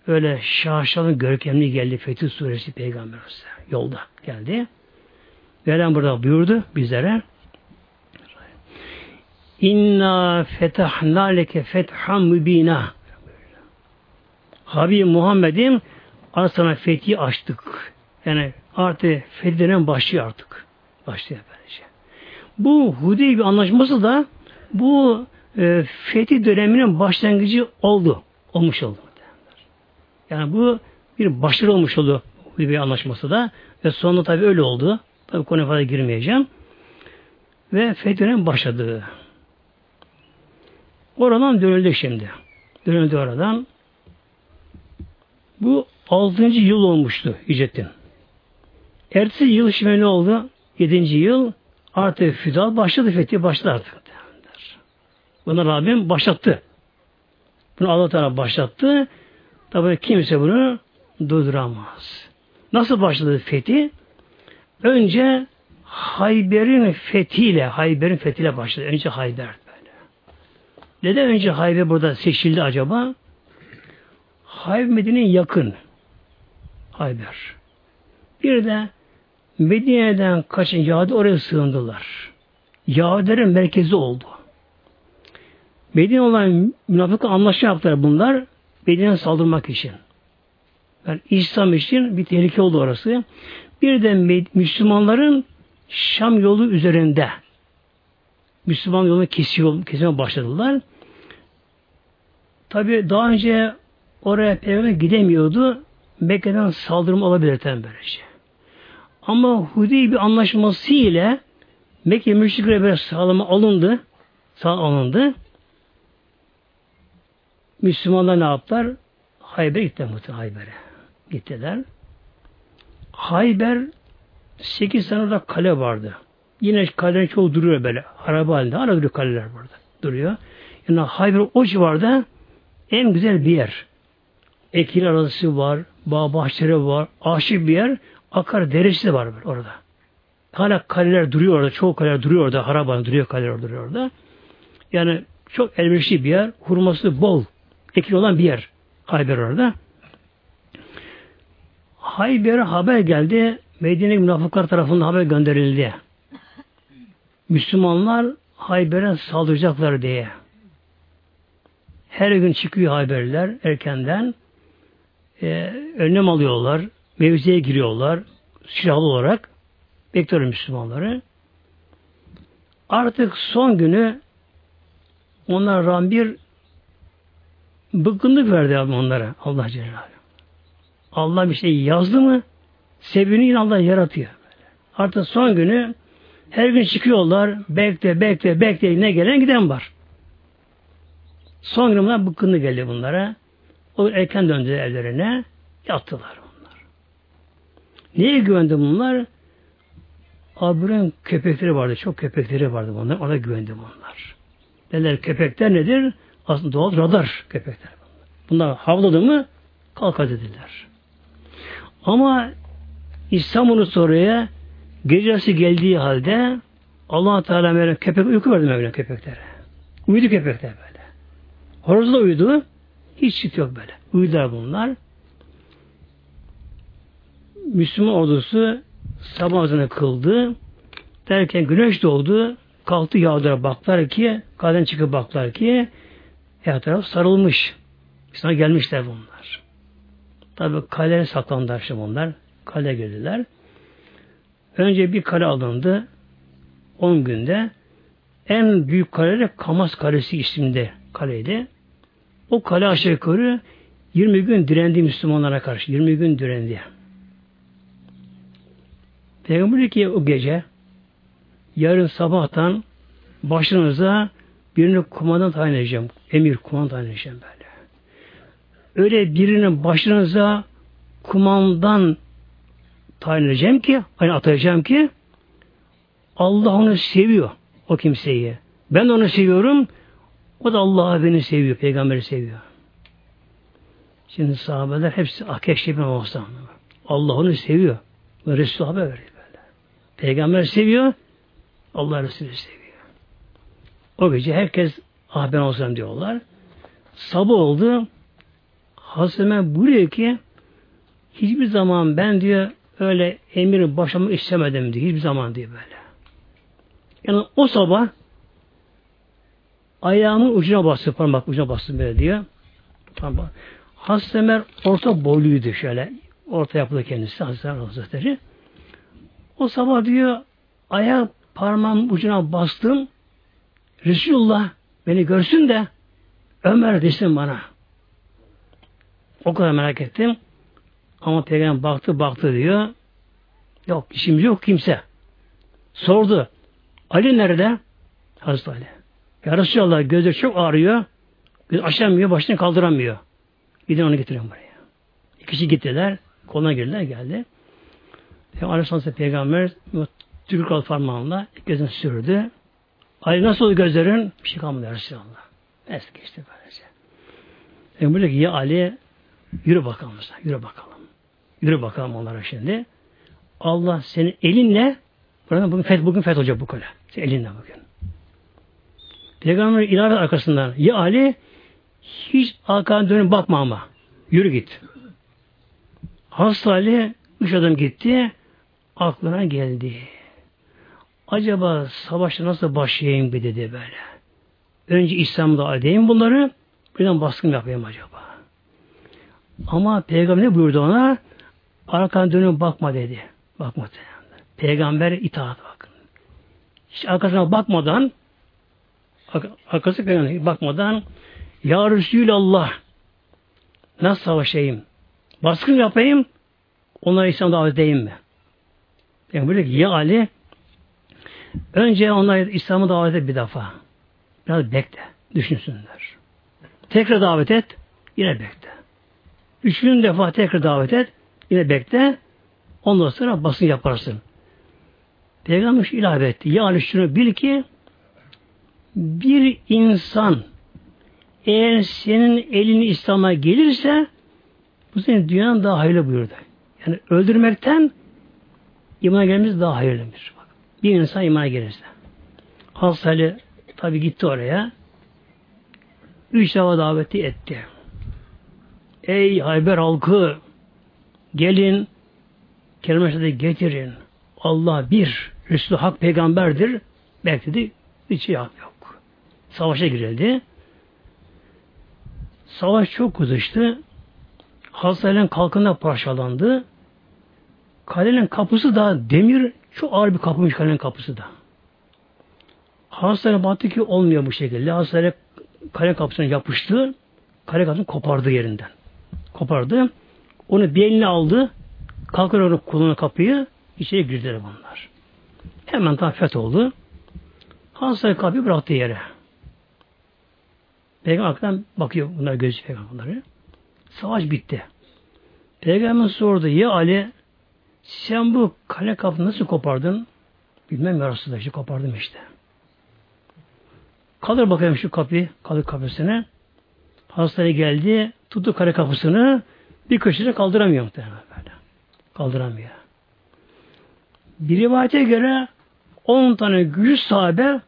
[SPEAKER 1] Öyle şaşalı görkemli geldi Fetih Suresi Peygamber Aleyhisselam. Yolda geldi. Veren burada buyurdu bizlere. İnna fetahna leke fetham mübina. Habib Muhammed'im sana fethi açtık. Yani artık fethi denen başlıyor artık. Başlıyor böylece. Bu Hudeybi anlaşması da bu e, fethi döneminin başlangıcı oldu. Olmuş oldu. Yani bu bir başarı olmuş oldu Hudeybi anlaşması da. Ve sonunda tabi öyle oldu. Tabi konuya fazla girmeyeceğim. Ve fethi dönemi başladı. Oradan dönüldü şimdi. Dönüldü oradan. Bu altıncı yıl olmuştu hicretin. Ertesi yıl şimdi ne oldu? Yedinci yıl artık fidal başladı, fethi başladı artık. Buna Rabbim başlattı. Bunu Allah Teala başlattı. Tabi kimse bunu durduramaz. Nasıl başladı fethi? Önce Hayber'in fethiyle, Hayber'in fethiyle başladı. Önce Hayber böyle. Neden önce Hayber burada seçildi acaba? Hayber Medine'ye yakın. Hayber. Bir de Medine'den kaçın Yahudi oraya sığındılar. Yahudilerin merkezi oldu. Medine olan münafıkla anlaşma yaptılar bunlar. Medine'ye saldırmak için. Yani İslam için bir tehlike oldu orası. Bir de Müslümanların Şam yolu üzerinde Müslüman yolunu kesiyor, kesime başladılar. Tabi daha önce oraya peygamber gidemiyordu. Mekke'den saldırma olabilir tabi böylece. Ama Hudeybi anlaşması ile Mekke müşriklere böyle sağlama alındı. Sağ alındı. Müslümanlar ne yaptılar? Hayber'e gittiler muhtemelen Hayber'e. Gittiler. Hayber 8 tane orada kale vardı. Yine kalelerin çoğu duruyor böyle. Araba halinde. Hala duruyor kaleler burada. Duruyor. Yani Hayber o civarda en güzel bir yer. Ekil arası var. Bağ bahçeleri var. Aşık bir yer. Akar deresi de var böyle orada. Hala kaleler duruyor orada. Çoğu kaleler duruyor orada. Haraban duruyor kaleler duruyor orada. Yani çok elverişli bir yer. Hurması bol ekil olan bir yer. Hayber orada. Hayber'e haber geldi. Medine münafıklar tarafından haber gönderildi. Müslümanlar Hayber'e saldıracaklar diye. Her gün çıkıyor haberler erkenden. E, önlem alıyorlar. Mevziye giriyorlar. Silahlı olarak. Bekliyor Müslümanları. Artık son günü onlar bir Bıkkınlık verdi abi onlara Allah Celle Allah bir şey yazdı mı sebebini Allah yaratıyor. Artık son günü her gün çıkıyorlar. Bekle, bekle, bekle. Ne gelen giden var. Son günü bunlar bıkkınlık geldi bunlara. O erken döndü evlerine. Yattılar bunlar. Neye güvendi bunlar? Abirin köpekleri vardı. Çok köpekleri vardı bunlar. Ona güvendi bunlar. Neler köpekler nedir? Aslında doğal radar köpekler. Bunlar havladı mı kalkar dediler. Ama İstanbul'u soruya gecesi geldiği halde allah Teala böyle köpek uyku verdi Mevla köpeklere. Uyudu köpekler böyle. Horoz da uyudu. Hiç süt yok böyle. Uyudular bunlar. Müslüman ordusu sabah azını kıldı. Derken güneş doğdu. kalktı yağdıra baklar ki kaleden çıkıp baklar ki her taraf sarılmış. Sana gelmişler bunlar. Tabi kaleye saklandılar şimdi bunlar. Kale girdiler. Önce bir kale alındı. 10 günde en büyük kale de Kamas Kalesi isminde kaleydi. O kale aşağı yukarı 20 gün direndi Müslümanlara karşı. 20 gün direndi. Peygamber ki o gece yarın sabahtan başınıza birini kumandan tayin edeceğim. Emir kumandan tayin edeceğim böyle. Öyle birinin başınıza kumandan tayin edeceğim ki, hani atacağım ki Allah onu seviyor o kimseyi. Ben onu seviyorum. O da Allah'ı beni seviyor. Peygamberi seviyor. Şimdi sahabeler hepsi akeş gibi olsa Allah onu seviyor. Ve Resul haber veriyor böyle. Peygamber seviyor. Allah Resulü seviyor. O gece herkes ah ben olsam diyorlar. Sabah oldu. Hazreti buyuruyor ki hiçbir zaman ben diyor öyle emir başlamak istemedim diyor. Hiçbir zaman diyor böyle. Yani o sabah ayağımın ucuna bastı, parmak ucuna bastı böyle diyor. Tamam. Hazreti Ömer orta boyluydu şöyle. Orta yapıda kendisi Hazreti Ömer Hazretleri. O sabah diyor ayak parmağım ucuna bastım. Resulullah beni görsün de Ömer desin bana. O kadar merak ettim. Ama peygamber baktı baktı diyor. Yok işimiz yok kimse. Sordu. Ali nerede? Hazreti Ali. Ya Resulallah gözü çok ağrıyor. Göz açamıyor, başını kaldıramıyor. Gidin onu getirin buraya. İkisi gittiler. Koluna girdiler geldi. Aleyhisselam Peygamber tükür kal parmağınla gözünü sürdü. Ali nasıl oldu gözlerin? Bir şey kalmadı Resulallah. Es geçti böylece. Peygamber dedi ki ya Ali yürü bakalım. Yürü bakalım. Yürü bakalım onlara şimdi. Allah senin elinle bugün feth, bugün feth olacak bu kale. Senin elinle bugün. Peygamber ilave arkasından ya Ali hiç arkana dönüp bakma ama. Yürü git. Hasta Ali üç adım gitti. Aklına geldi. Acaba savaşta nasıl başlayayım bir dedi böyle. Önce İslam'da edeyim bunları. Birden baskın yapayım acaba. Ama Peygamber ne buyurdu ona? Arkana dönüp bakma dedi. Bakma dedi. Peygamber itaat bakın. Hiç arkasına bakmadan arkası peygamber bakmadan Ya Resulallah nasıl savaşayım? Baskın yapayım onlara İslam davet edeyim mi? Yani böyle ki ya Ali önce onlara İslam'ı davet et bir defa. Biraz bekle. Düşünsünler. Tekrar davet et. Yine bekle. Üçüncü defa tekrar davet et. Yine bekle. Ondan sonra basın yaparsın. Peygamber ilave etti. Yani şunu bil ki bir insan eğer senin elini İslam'a gelirse bu senin dünyanın daha hayırlı buyurdu. Yani öldürmekten imana gelmemiz daha hayırlıdır. Bak, bir insan imana gelirse. Hazreti tabi gitti oraya. Üç defa daveti etti. Ey Hayber halkı gelin kelime getirin. Allah bir. Resulü Hak peygamberdir. Belki de hiç şey yok. Savaşa girildi. Savaş çok kızıştı. Hazreti kalkında parçalandı. Kalenin kapısı da demir çok ağır bir kapıymış kalenin kapısı da. Hazreti baktı ki olmuyor bu şekilde. Hazreti kale kapısına yapıştı. Kale kapısını kopardı yerinden. Kopardı. Onu bir eline aldı. Kalkar onu kullanı kapıyı. içeri girdiler bunlar. Hemen tam oldu. Hazreti kapıyı bıraktı yere. Peygamber arkadan bakıyor bunlar gözü peygamberleri. Savaş bitti. Peygamber sordu ya Ali sen bu kale kapını nasıl kopardın? Bilmem ya Resulallah işte kopardım işte. Kalır bakayım şu kapıyı, kalır kapısını. Hastaya geldi, tuttu kale kapısını, bir köşede kaldıramıyor muhtemelen böyle. Kaldıramıyor. Bir rivayete göre 10 tane güçlü sahabe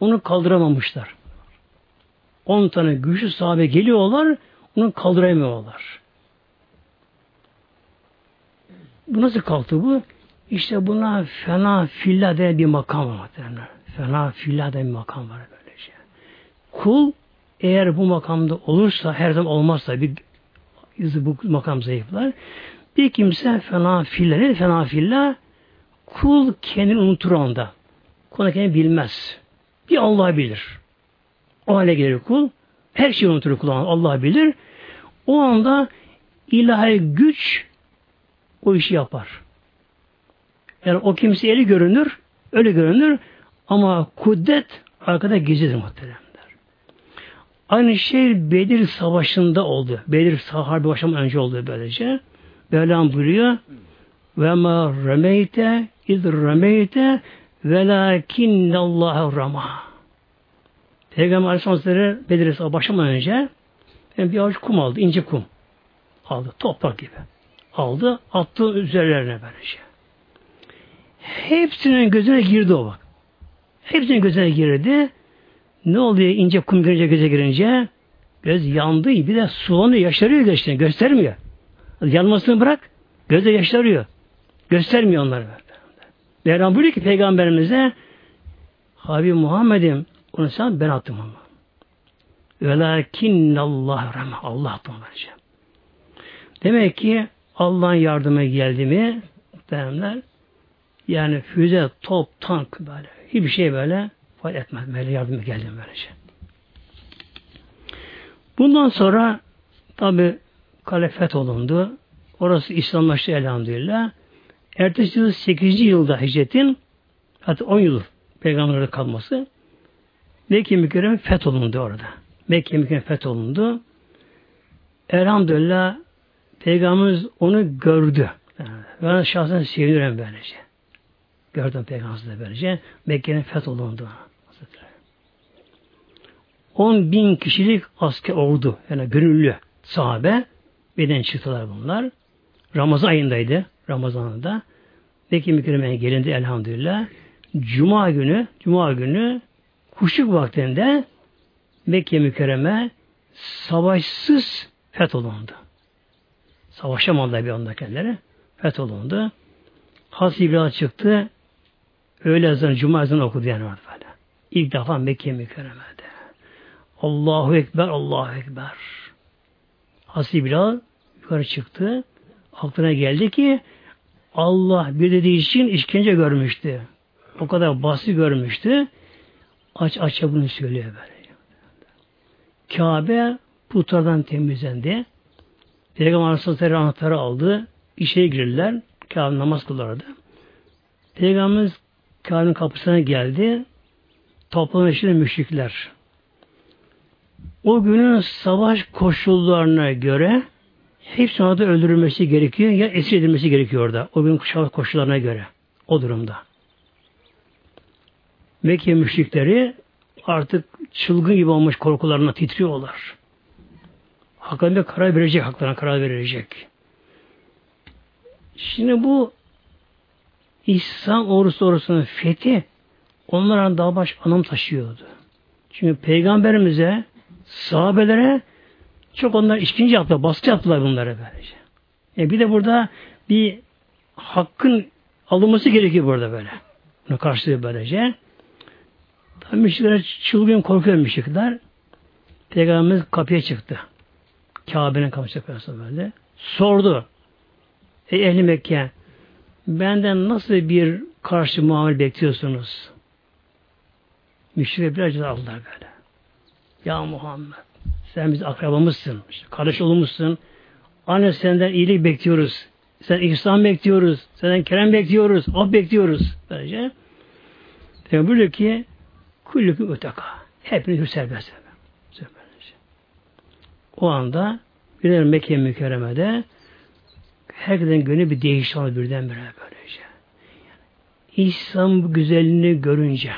[SPEAKER 1] onu kaldıramamışlar. 10 tane güçlü sahabe geliyorlar, onu kaldıramıyorlar. Bu nasıl kalktı bu? İşte buna fena filla denen bir makam var. fena fillah bir makam var böylece. Kul eğer bu makamda olursa her zaman olmazsa bir bu makam zayıflar. Bir kimse fena fillah ne fena fillah kul kendini unutur anda. Kul kendini bilmez. Bir Allah bilir. O hale gelir kul. Her şeyi unutur kul. Allah bilir. O anda ilahi güç o işi yapar. Yani o kimse eli görünür, öyle görünür ama kudret arkada gizlidir muhteremler. Aynı şey Bedir Savaşı'nda oldu. Bedir Harbi başlamadan önce oldu böylece. Mevlam buyuruyor ve ma remeyte iz remeyte velakinnallâhe rama. Peygamber Aleyhisselam Bedir Savaşı başlamadan önce bir avuç kum aldı, ince kum aldı, toprak gibi aldı, attı üzerlerine böylece. Hepsinin gözüne girdi o bak. Hepsinin gözüne girdi. Ne oluyor ince kum girince göze girince? Göz yandı, bir de sulanıyor, yaşarıyor gözlerini, göstermiyor. Yanmasını bırak, gözde yaşarıyor. Göstermiyor onları. Mevlam buyuruyor ki peygamberimize Habib Muhammed'im onu sen ben attım ama. Velakin Allah rahme. Allah attım bence. Demek ki Allah'ın yardıma geldi mi muhteremler yani füze, top, tank böyle hiçbir şey böyle fayda etmez. Böyle yardıma geldi böylece. Bundan sonra tabi kale olundu. Orası İslamlaştı elhamdülillah. Ertesi yıl 8. yılda hicretin hatta 10 yıl peygamberle kalması Mekke mükerreme fetholundu orada. Mekke mükerreme fetholundu. Elhamdülillah Peygamberimiz onu gördü. Ben şahsen sevinirim böylece. Gördüm Peygamberimizi böylece. Mekke'nin fetholundu. 10 bin kişilik asker oldu. Yani gönüllü sahabe. Beden çıktılar bunlar. Ramazan ayındaydı. Ramazan'da. Mekke mükerremeye gelindi elhamdülillah. Cuma günü, Cuma günü kuşluk vaktinde Mekke mükerreme savaşsız fetholundu. Savaşamadılar bir anda kendileri. Fetholundu. Hazreti İbrahim çıktı. Öğle ezanı, cuma ezanı okudu yani orada böyle. İlk defa Mekke mükerremede. Allahu Ekber, Allahu Ekber. Hazreti Bilal yukarı çıktı. Aklına geldi ki Allah bir dediği için işkence görmüştü. O kadar basit görmüştü. Aç aç bunu söylüyor böyle. Kabe putlardan temizlendi. Peygamber Aleyhisselatü anahtarı aldı. İşe girirler. Kabe namaz kılardı. Peygamberimiz Kabe'nin kapısına geldi. Toplanan içinde müşrikler. O günün savaş koşullarına göre hepsi orada öldürülmesi gerekiyor ya esir edilmesi gerekiyor orada. O günün savaş koşullarına göre. O durumda. Mekke müşrikleri artık çılgın gibi olmuş korkularına titriyorlar. Haklarında karar verecek, haklarına karar verecek. Şimdi bu İslam ordusu ordusunun fethi onlara daha baş anlam taşıyordu. Çünkü peygamberimize sahabelere çok onlar işkence yaptılar, baskı yaptılar bunlara böylece. E bir de burada bir hakkın alınması gerekiyor burada böyle. Buna karşılığı böylece. Tabi müşrikler çılgın korkuyor müşrikler. Peygamberimiz kapıya çıktı. Kabe'nin kapısı böyle. Sordu. Ey ehli Mekke benden nasıl bir karşı muamele bekliyorsunuz? Müşrikler biraz aldılar böyle. Ya Muhammed sen biz akrabamızsın, kardeş olumuzsun. Anne senden iyilik bekliyoruz. Sen ihsan bekliyoruz. Senden kerem bekliyoruz. Af bekliyoruz. Böylece. Peygamber buyuruyor ki kullükü öteka. Hepiniz serbest. O anda bir Mekke mükerremede herkesin gönlü bir değişti oldu birdenbire böylece. İslam güzelliğini görünce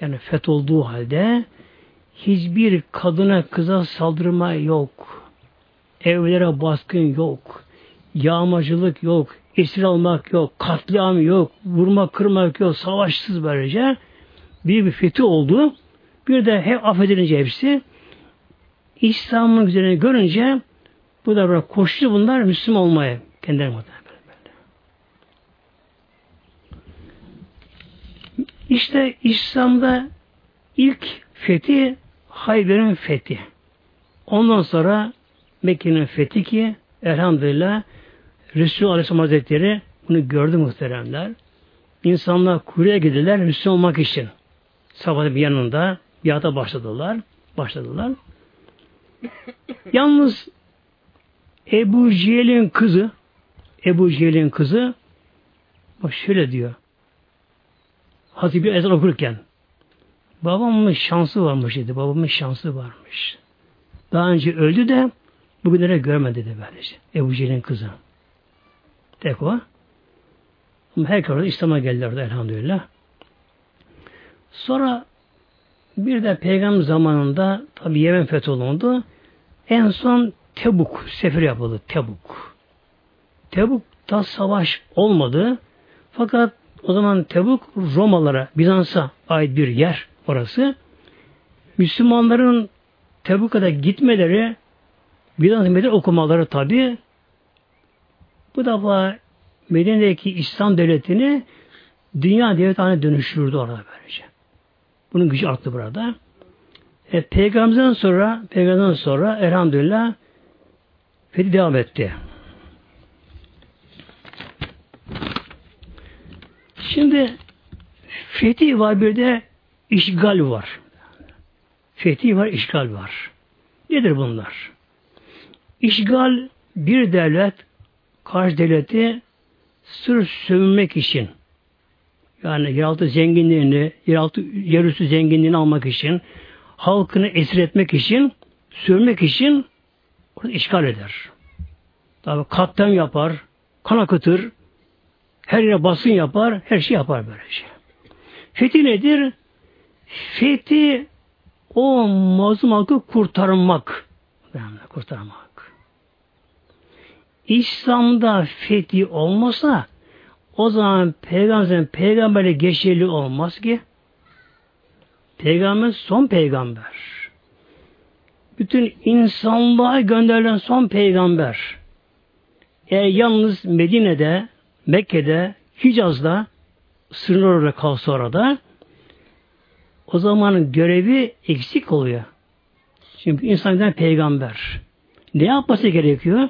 [SPEAKER 1] yani feth olduğu halde hiçbir kadına kıza saldırma yok. Evlere baskın yok. Yağmacılık yok. Esir almak yok. Katliam yok. Vurma kırmak yok. Savaşsız böylece. Bir bir fethi oldu. Bir de hep affedilince hepsi İslam'ın güzelliğini görünce bu da böyle koştu bunlar Müslüman olmaya kendileri muhtemelen. İşte İslam'da ilk fethi Hayber'in fethi. Ondan sonra Mekke'nin fethi ki elhamdülillah Resul Aleyhisselam Hazretleri bunu gördü muhteremler. İnsanlar kuyruğa gidiler Müslüman olmak için. Sabah bir yanında biata başladılar. Başladılar. Yalnız Ebu Cehil'in kızı Ebu Cehil'in kızı bak şöyle diyor. Hazreti bir ezan okurken babamın şansı varmış dedi. Babamın şansı varmış. Daha önce öldü de bugünlere görmedi dedi böylece. Ebu Cehil'in kızı. Tek o. Ama her kadar İslam'a geldiler elhamdülillah. Sonra bir de peygamber zamanında tabi Yemen fetholundu. En son Tebuk seferi yapıldı. Tebuk. Tebuk da savaş olmadı. Fakat o zaman Tebuk Romalara, Bizans'a ait bir yer orası. Müslümanların Tebuk'a da gitmeleri, Bizans Medine okumaları tabi. Bu defa Medine'deki İslam devletini dünya devlet haline dönüştürdü orada böylece. Bunun gücü arttı burada. E, Peygamberden sonra Peygamberden sonra elhamdülillah fethi devam etti. Şimdi fethi var bir de işgal var. Fethi var, işgal var. Nedir bunlar? İşgal bir devlet karşı devleti sırf sövmek için yani yeraltı zenginliğini, yeraltı yerüstü zenginliğini almak için, halkını esir etmek için, sürmek için işgal eder. Tabi katliam yapar, kan akıtır, her yere basın yapar, her şey yapar böyle şey. Fethi nedir? Fethi o mazlum halkı kurtarmak. Kurtarmak. İslam'da fethi olmasa o zaman peygamberin peygamberle geçerli olmaz ki. Peygamber son peygamber. Bütün insanlığa gönderilen son peygamber. Eğer yalnız Medine'de, Mekke'de, Hicaz'da sınır olarak kalsa orada o zaman görevi eksik oluyor. Çünkü insan peygamber. Ne yapması gerekiyor?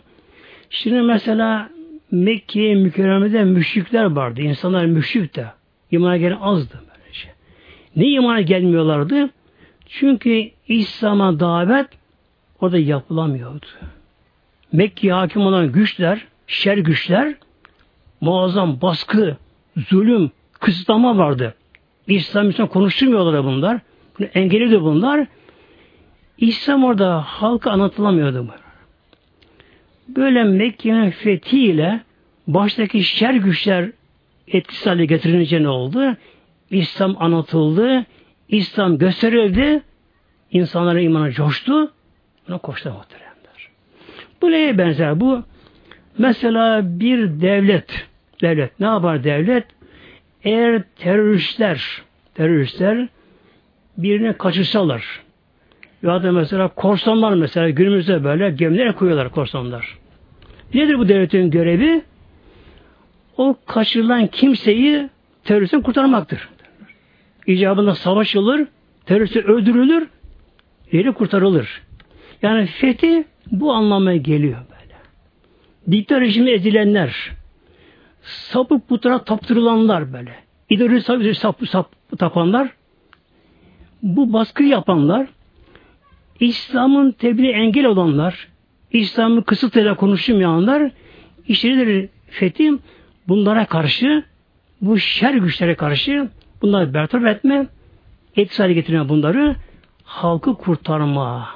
[SPEAKER 1] Şimdi mesela Mekke mükerremede müşrikler vardı. İnsanlar müşrik de. İmana gelen azdı. Böylece. Ne imana gelmiyorlardı? Çünkü İslam'a davet orada yapılamıyordu. Mekke hakim olan güçler, şer güçler, muazzam baskı, zulüm, kısıtlama vardı. İslam İslam konuşturmuyorlar bunlar. Bunu engelliyordu bunlar. İslam orada halka anlatılamıyordu. Böyle Mekke'nin fethiyle baştaki şer güçler etkisiz hale getirince ne oldu? İslam anlatıldı, İslam gösterildi, insanların imanı coştu, buna koştu muhteremler. Bu neye benzer? Bu mesela bir devlet, devlet ne yapar devlet? Eğer teröristler, teröristler birini kaçırsalar, ya da mesela korsanlar mesela günümüzde böyle gemilere koyuyorlar korsanlar. Nedir bu devletin görevi? O kaçırılan kimseyi teröristten kurtarmaktır. İcabında savaşılır, terörist öldürülür, yeri kurtarılır. Yani fethi bu anlamaya geliyor böyle. Diktatör rejimi ezilenler, sapık putlara taptırılanlar böyle. İdeoloji sap, sap, sap, tapanlar, bu baskı yapanlar, İslam'ın tebliğ engel olanlar, İslam'ı kısıtıyla konuşmayanlar, işleri fethi bunlara karşı, bu şer güçlere karşı bunları bertaraf etme, etkisiz hale getirme bunları, halkı kurtarma.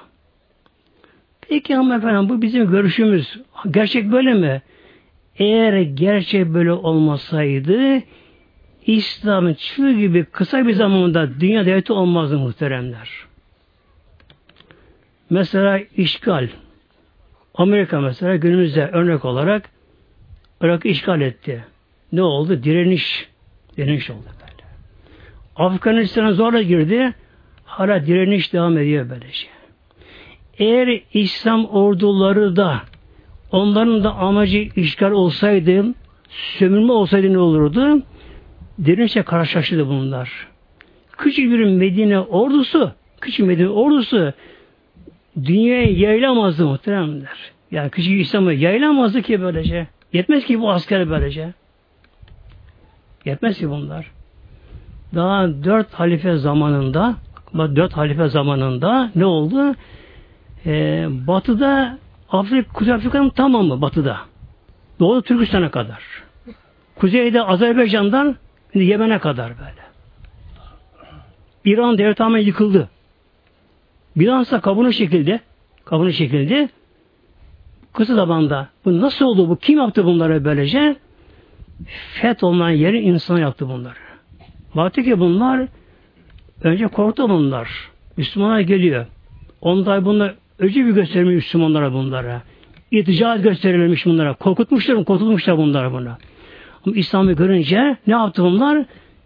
[SPEAKER 1] Peki ama efendim bu bizim görüşümüz. Gerçek böyle mi? Eğer gerçek böyle olmasaydı İslam'ın çığ gibi kısa bir zamanda dünya devleti olmazdı muhteremler. Mesela işgal. Amerika mesela günümüzde örnek olarak Irak işgal etti. Ne oldu? Direniş. Direniş oldu böyle. Afganistan'a zorla girdi. Hala direniş devam ediyor böylece. Eğer İslam orduları da onların da amacı işgal olsaydı, sömürme olsaydı ne olurdu? Direnişle karşılaştı bunlar. küçük bir Medine ordusu, küçük Medine ordusu dünyaya yayılamazdı muhteremler. Yani küçük İslam'a yayılamazdı ki böylece. Yetmez ki bu asker böylece. Yetmez ki bunlar. Daha dört halife zamanında dört halife zamanında ne oldu? Ee, batı'da Afrika, Kuzey Afrika'nın tamamı batıda. Doğu Türkistan'a kadar. Kuzeyde Azerbaycan'dan Yemen'e kadar böyle. İran devlet tamamen yıkıldı. Bizans'a kabını şekilde kabını şekilde kısa zamanda bu nasıl oldu bu? Kim yaptı bunları böylece? Feth olmayan yerin insanı yaptı bunları. Baktı ki bunlar önce korktu bunlar. Müslümanlar geliyor. Onlar bunlar öcü bir göstermiş Müslümanlara bunlara. İticat gösterilmiş bunlara. Korkutmuşlar, korkutmuşlar bunlar buna. Ama İslam'ı görünce ne yaptı bunlar?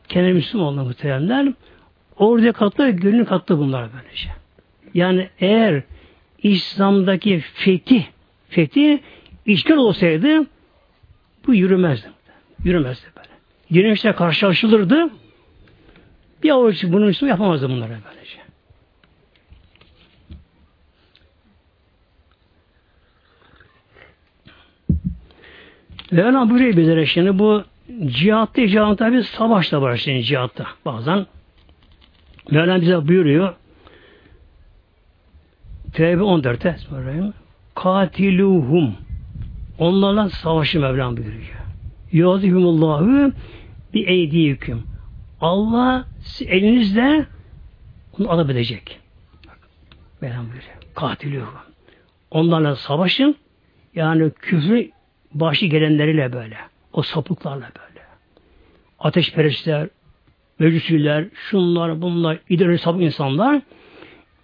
[SPEAKER 1] Kendi Müslüman oldu muhteremler. Orada katlı, gönül katlı bunlar böylece. Yani eğer İslam'daki fetih, fetih işgal olsaydı bu yürümezdi. Yürümezdi böyle. Yürüyüşle karşılaşılırdı. Bir avuç bunun için yapamazdı bunları böylece. Mevlam buyuruyor bizlere şimdi bu cihatta cihatta bir savaşla var şimdi cihatta bazen. Mevlam bize buyuruyor Tevbe 14'te sorayım. Katiluhum onlarla savaşı Mevlam buyuruyor. Yâzihumullahu bi eydiyüküm. Allah elinizle onu alıp edecek. Mevlam buyuruyor. Katiluhum. Onlarla savaşın yani küfrü başı gelenleriyle böyle. O sapıklarla böyle. Ateşperestler, meclisüler, şunlar, bunlar, ileri sapık insanlar,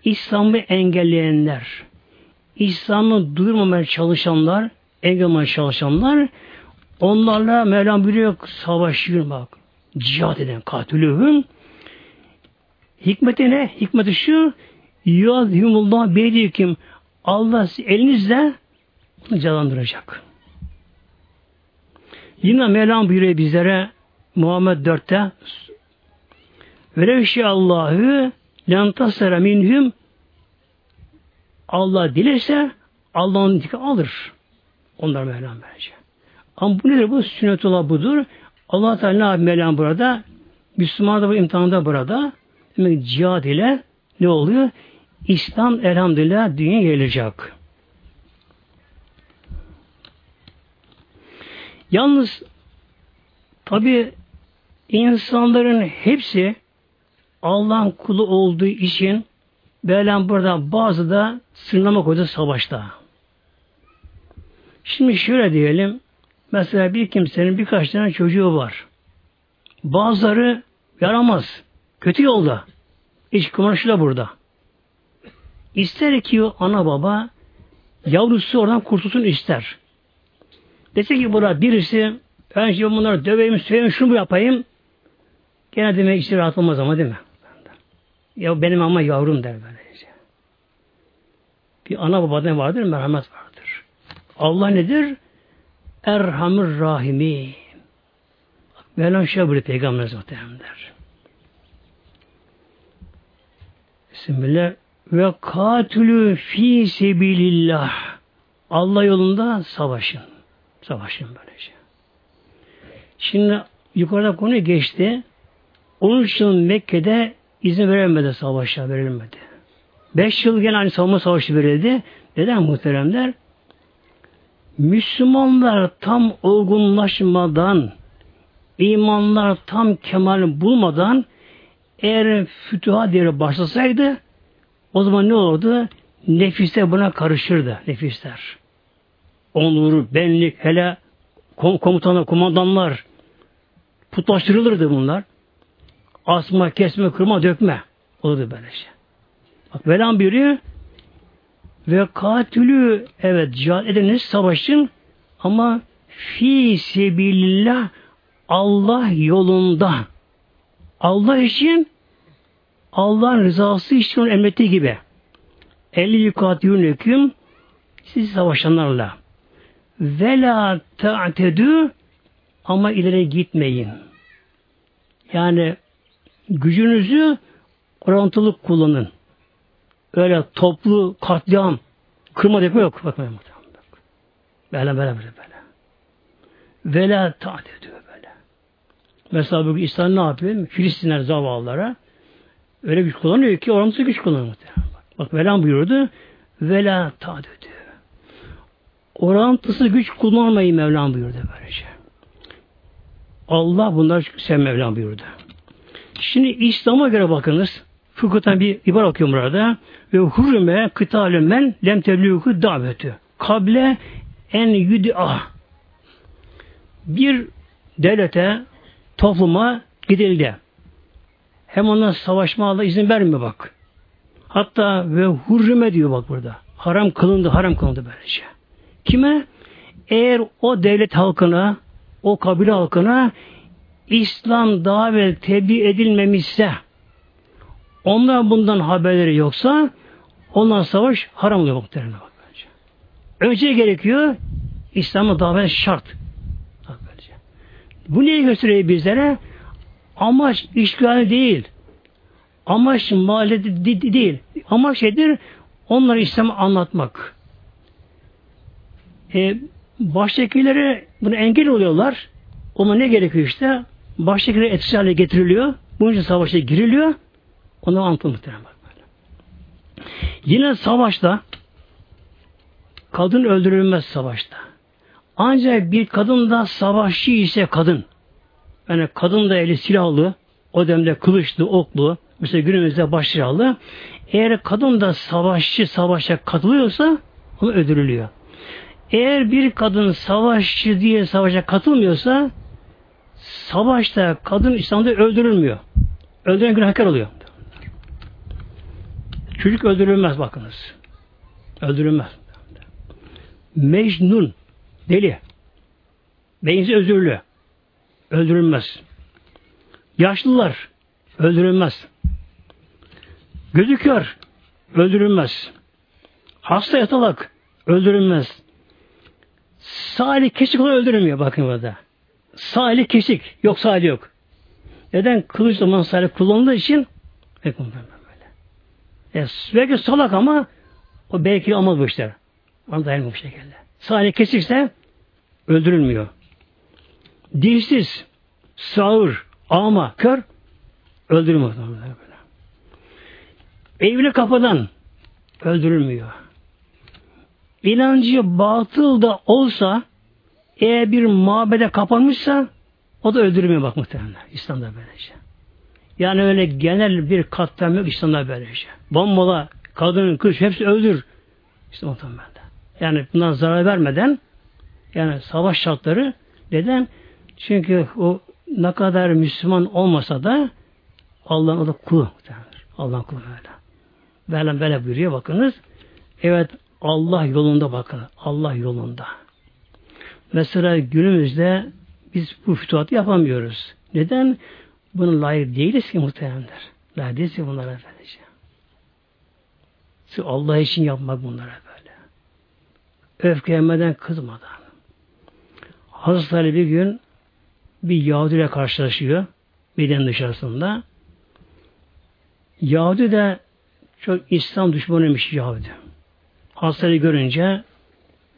[SPEAKER 1] İslam'ı engelleyenler, İslam'ı duyurmamaya çalışanlar, engellemeye çalışanlar, onlarla Mevlam buyuruyor, savaşıyor bak. Cihat eden katilühüm. Hikmeti ne? Hikmeti şu, Yuazhumullah beydikim. Allah elinizle onu calandıracak. Yine Mevlam buyuruyor bizlere Muhammed 4'te Velev Allahü lentasara minhum Allah dilerse Allah'ın dikkat alır. Onlar Mevlam bence. Ama bu nedir? Bu sünnetullah budur. Allah Teala ne Mevlam burada? Müslüman da bu imtihanda burada. Demek cihad ile ne oluyor? İslam elhamdülillah dünya gelecek. Yalnız tabi insanların hepsi Allah'ın kulu olduğu için Mevlam burada bazı da sınırlama koydu savaşta. Şimdi şöyle diyelim. Mesela bir kimsenin birkaç tane çocuğu var. Bazıları yaramaz. Kötü yolda. İç kumaşı burada. İster ki o ana baba yavrusu oradan kurtulsun ister. Dese ki burada birisi ben şimdi bunları döveyim, söyleyeyim, şunu yapayım. Gene demek işte rahat olmaz ama değil mi? Ya benim ama yavrum der böylece. Bir ana babadan vardır, merhamet vardır. Allah nedir? Erhamur Rahimi. Mevlam şöyle buyuruyor Peygamberimiz muhteremler. Bismillah. Ve katülü fi sebilillah. Allah yolunda savaşın. Savaşın böylece. Şimdi yukarıda konu geçti. Onun için Mekke'de izin verilmedi savaşa verilmedi. Beş yıl gene aynı savunma savaşı verildi. Neden muhteremler? Müslümanlar tam olgunlaşmadan, imanlar tam kemal bulmadan eğer fütuha diye başlasaydı o zaman ne olurdu? Nefisler buna karışırdı. Nefisler. Onur, benlik, hele komutanlar, kumandanlar putlaştırılırdı bunlar. Asma, kesme, kırma, dökme. Olurdu böyle şey. Bak Velan buyuruyor ve katilü evet cihad edeniz savaşın ama fi sebilillah Allah yolunda Allah için Allah'ın rızası için onun emrettiği gibi eli yukatiyuneküm siz savaşanlarla ve la ta'tedü ama ileri gitmeyin. Yani gücünüzü orantılık kullanın. Öyle toplu katliam, kırma dökme yok. Bakın böyle böyle böyle böyle. Vela taat ediyor böyle. Mesela bugün İslam ne yapıyor? Filistinler zavallılara öyle güç kullanıyor ki orantısı güç kullanıyor. Bak, bak Velan buyurdu. Vela taat ediyor. Orantısı güç kullanmayı Mevlam buyurdu böylece. Allah bunlar sen Mevlam buyurdu. Şimdi İslam'a göre bakınız. Fıkıhtan bir ibar okuyorum burada. Ve hurme kıtalü men lem tebliğu davetü. Kable en yüd'a. Bir devlete, topluma gidildi. Hem ondan savaşma izin vermiyor bak. Hatta ve hurrime diyor bak burada. Haram kılındı, haram kılındı böylece. Kime? Eğer o devlet halkına, o kabile halkına İslam davet tebliğ edilmemişse, onlar bundan haberleri yoksa, ondan savaş haram oluyor muhtemelen bak bence. Önce gerekiyor, İslam'a davet şart. Bak bence. Bu neyi gösteriyor bizlere? Amaç işgal değil. Amaç mahallede değil. Amaç nedir? Onları İslam'ı anlatmak. E, baştakilere bunu engel oluyorlar. Ama ne gerekiyor işte? Baştakileri etkisiz hale getiriliyor. Bunun için savaşa giriliyor. Onu anlatılır muhtemelen bak böyle. Yine savaşta kadın öldürülmez savaşta. Ancak bir kadın da savaşçı ise kadın. Yani kadın da eli silahlı, o demde kılıçlı, oklu, mesela günümüzde başsilahlı. Eğer kadın da savaşçı savaşa katılıyorsa onu öldürülüyor. Eğer bir kadın savaşçı diye savaşa katılmıyorsa savaşta kadın İslam'da öldürülmüyor. Öldüren günahkar oluyor. Çocuk öldürülmez bakınız. Öldürülmez. Mecnun deli. Beyinsi özürlü. Öldürülmez. Yaşlılar öldürülmez. Gözü kör öldürülmez. Hasta yatalak öldürülmez. Salih olan öldürülmüyor bakın burada. Salih kesik. Yok salih yok. Neden? Kılıç zaman salih kullanıldığı için böyle. E, belki salak ama o belki olmaz bu işler. Ona dayanmıyor bu şekilde. Salih kesikse öldürülmüyor. Dilsiz, sağır, ama, kör öldürülmüyor. Evli kapıdan öldürülmüyor inancı batıl da olsa eğer bir mabede kapanmışsa o da öldürmüyor bak muhtemelen. İslam'da böylece. Yani öyle genel bir katliam yok İslam'da böylece. Bombola, kadın, kız hepsi öldür. İşte muhtemelen. Yani bundan zarar vermeden yani savaş şartları neden? Çünkü o ne kadar Müslüman olmasa da Allah'ın o da kulu. Allah'ın kulu böyle. Böyle böyle buyuruyor bakınız. Evet Allah yolunda bakın. Allah yolunda. Mesela günümüzde biz bu fütuhatı yapamıyoruz. Neden? Bunu layık değiliz ki muhtemelenler. Layık değiliz ki bunlara efendice. Allah için yapmak bunlara böyle. Öfkelenmeden, kızmadan. Hazreti Ali bir gün bir Yahudi ile karşılaşıyor. Medine dışarısında. Yahudi de çok İslam düşmanıymış Yahudi. Hastayı görünce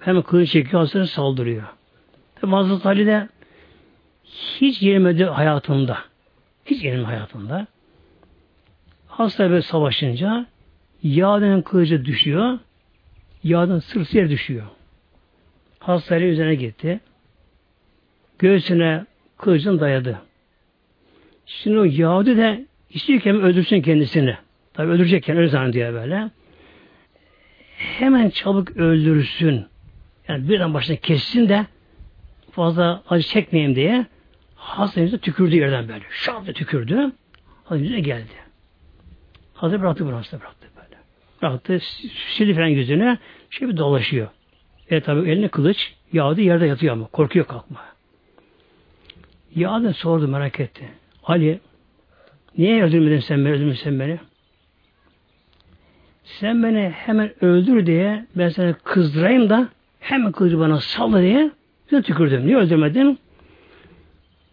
[SPEAKER 1] hemen kılıç çekiyor, hastaya saldırıyor. Tabi Hazreti Ali de hiç yenilmedi hayatında. Hiç yenilmedi hayatında. Hasta böyle savaşınca Yağden kılıcı düşüyor. Yağdan sırsı yer düşüyor. Hastayla üzerine gitti. Göğsüne kılıcını dayadı. Şimdi o Yahudi de istiyor ki öldürsün kendisini. Tabi öldürecekken öyle zannediyor böyle hemen çabuk öldürsün. Yani birden başına kessin de fazla acı çekmeyeyim diye Hazreti tükürdü yerden böyle. Şap tükürdü. Hazreti geldi. Hazreti bıraktı bunu hasta bıraktı böyle. Bıraktı. Sildi falan yüzüne. Şey bir dolaşıyor. E tabi eline kılıç yağdı yerde yatıyor ama. Korkuyor kalkma. Yağdı sordu merak etti. Ali niye öldürmedin sen beni? Öldürmedin sen beni? sen beni hemen öldür diye ben seni kızdırayım da hemen kılıcı bana salla diye sen tükürdüm. Niye öldürmedin?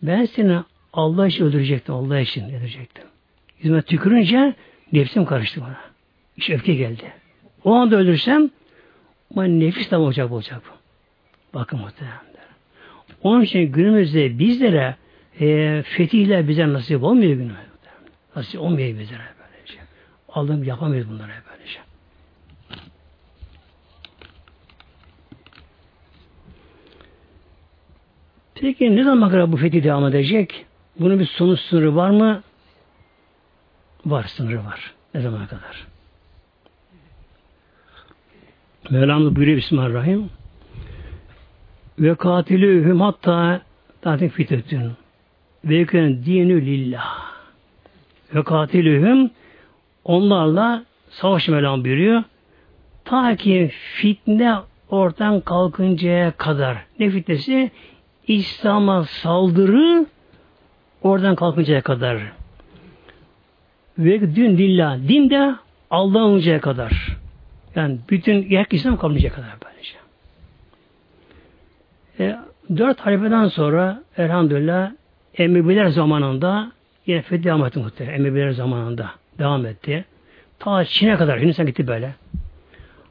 [SPEAKER 1] Ben seni Allah için öldürecektim. Allah için öldürecektim. Yüzüme tükürünce nefsim karıştı bana. İşte öfke geldi. O anda öldürsem ama nefis de olacak olacak bu. Bakın muhtemelen. Onun için günümüzde bizlere e, fetihler bize nasip olmuyor günümüzde. Nasip olmuyor bizlere böylece. Aldığım yapamayız bunları böylece. Peki ne zaman kadar bu fetih devam edecek? Bunun bir sonuç sınırı var mı? Var, sınırı var. Ne zamana kadar? Mevlamız buyuruyor Bismillahirrahmanirrahim. Ve katilühüm hatta zaten fitretün. Ve yükün dinü lillah. Ve katilühüm onlarla savaş Mevlam buyuruyor. Ta ki fitne ortadan kalkıncaya kadar. Ne fitnesi? İslam'a saldırı oradan kalkıncaya kadar. Ve din lillah. Din de Allah'a kadar. Yani bütün herkes İslam kalmayacak kadar böylece. E, dört halifeden sonra elhamdülillah Emeviler zamanında yine fethi devam etti muhtemelen. Zamanında devam etti. Ta Çin'e kadar Hindistan gitti böyle.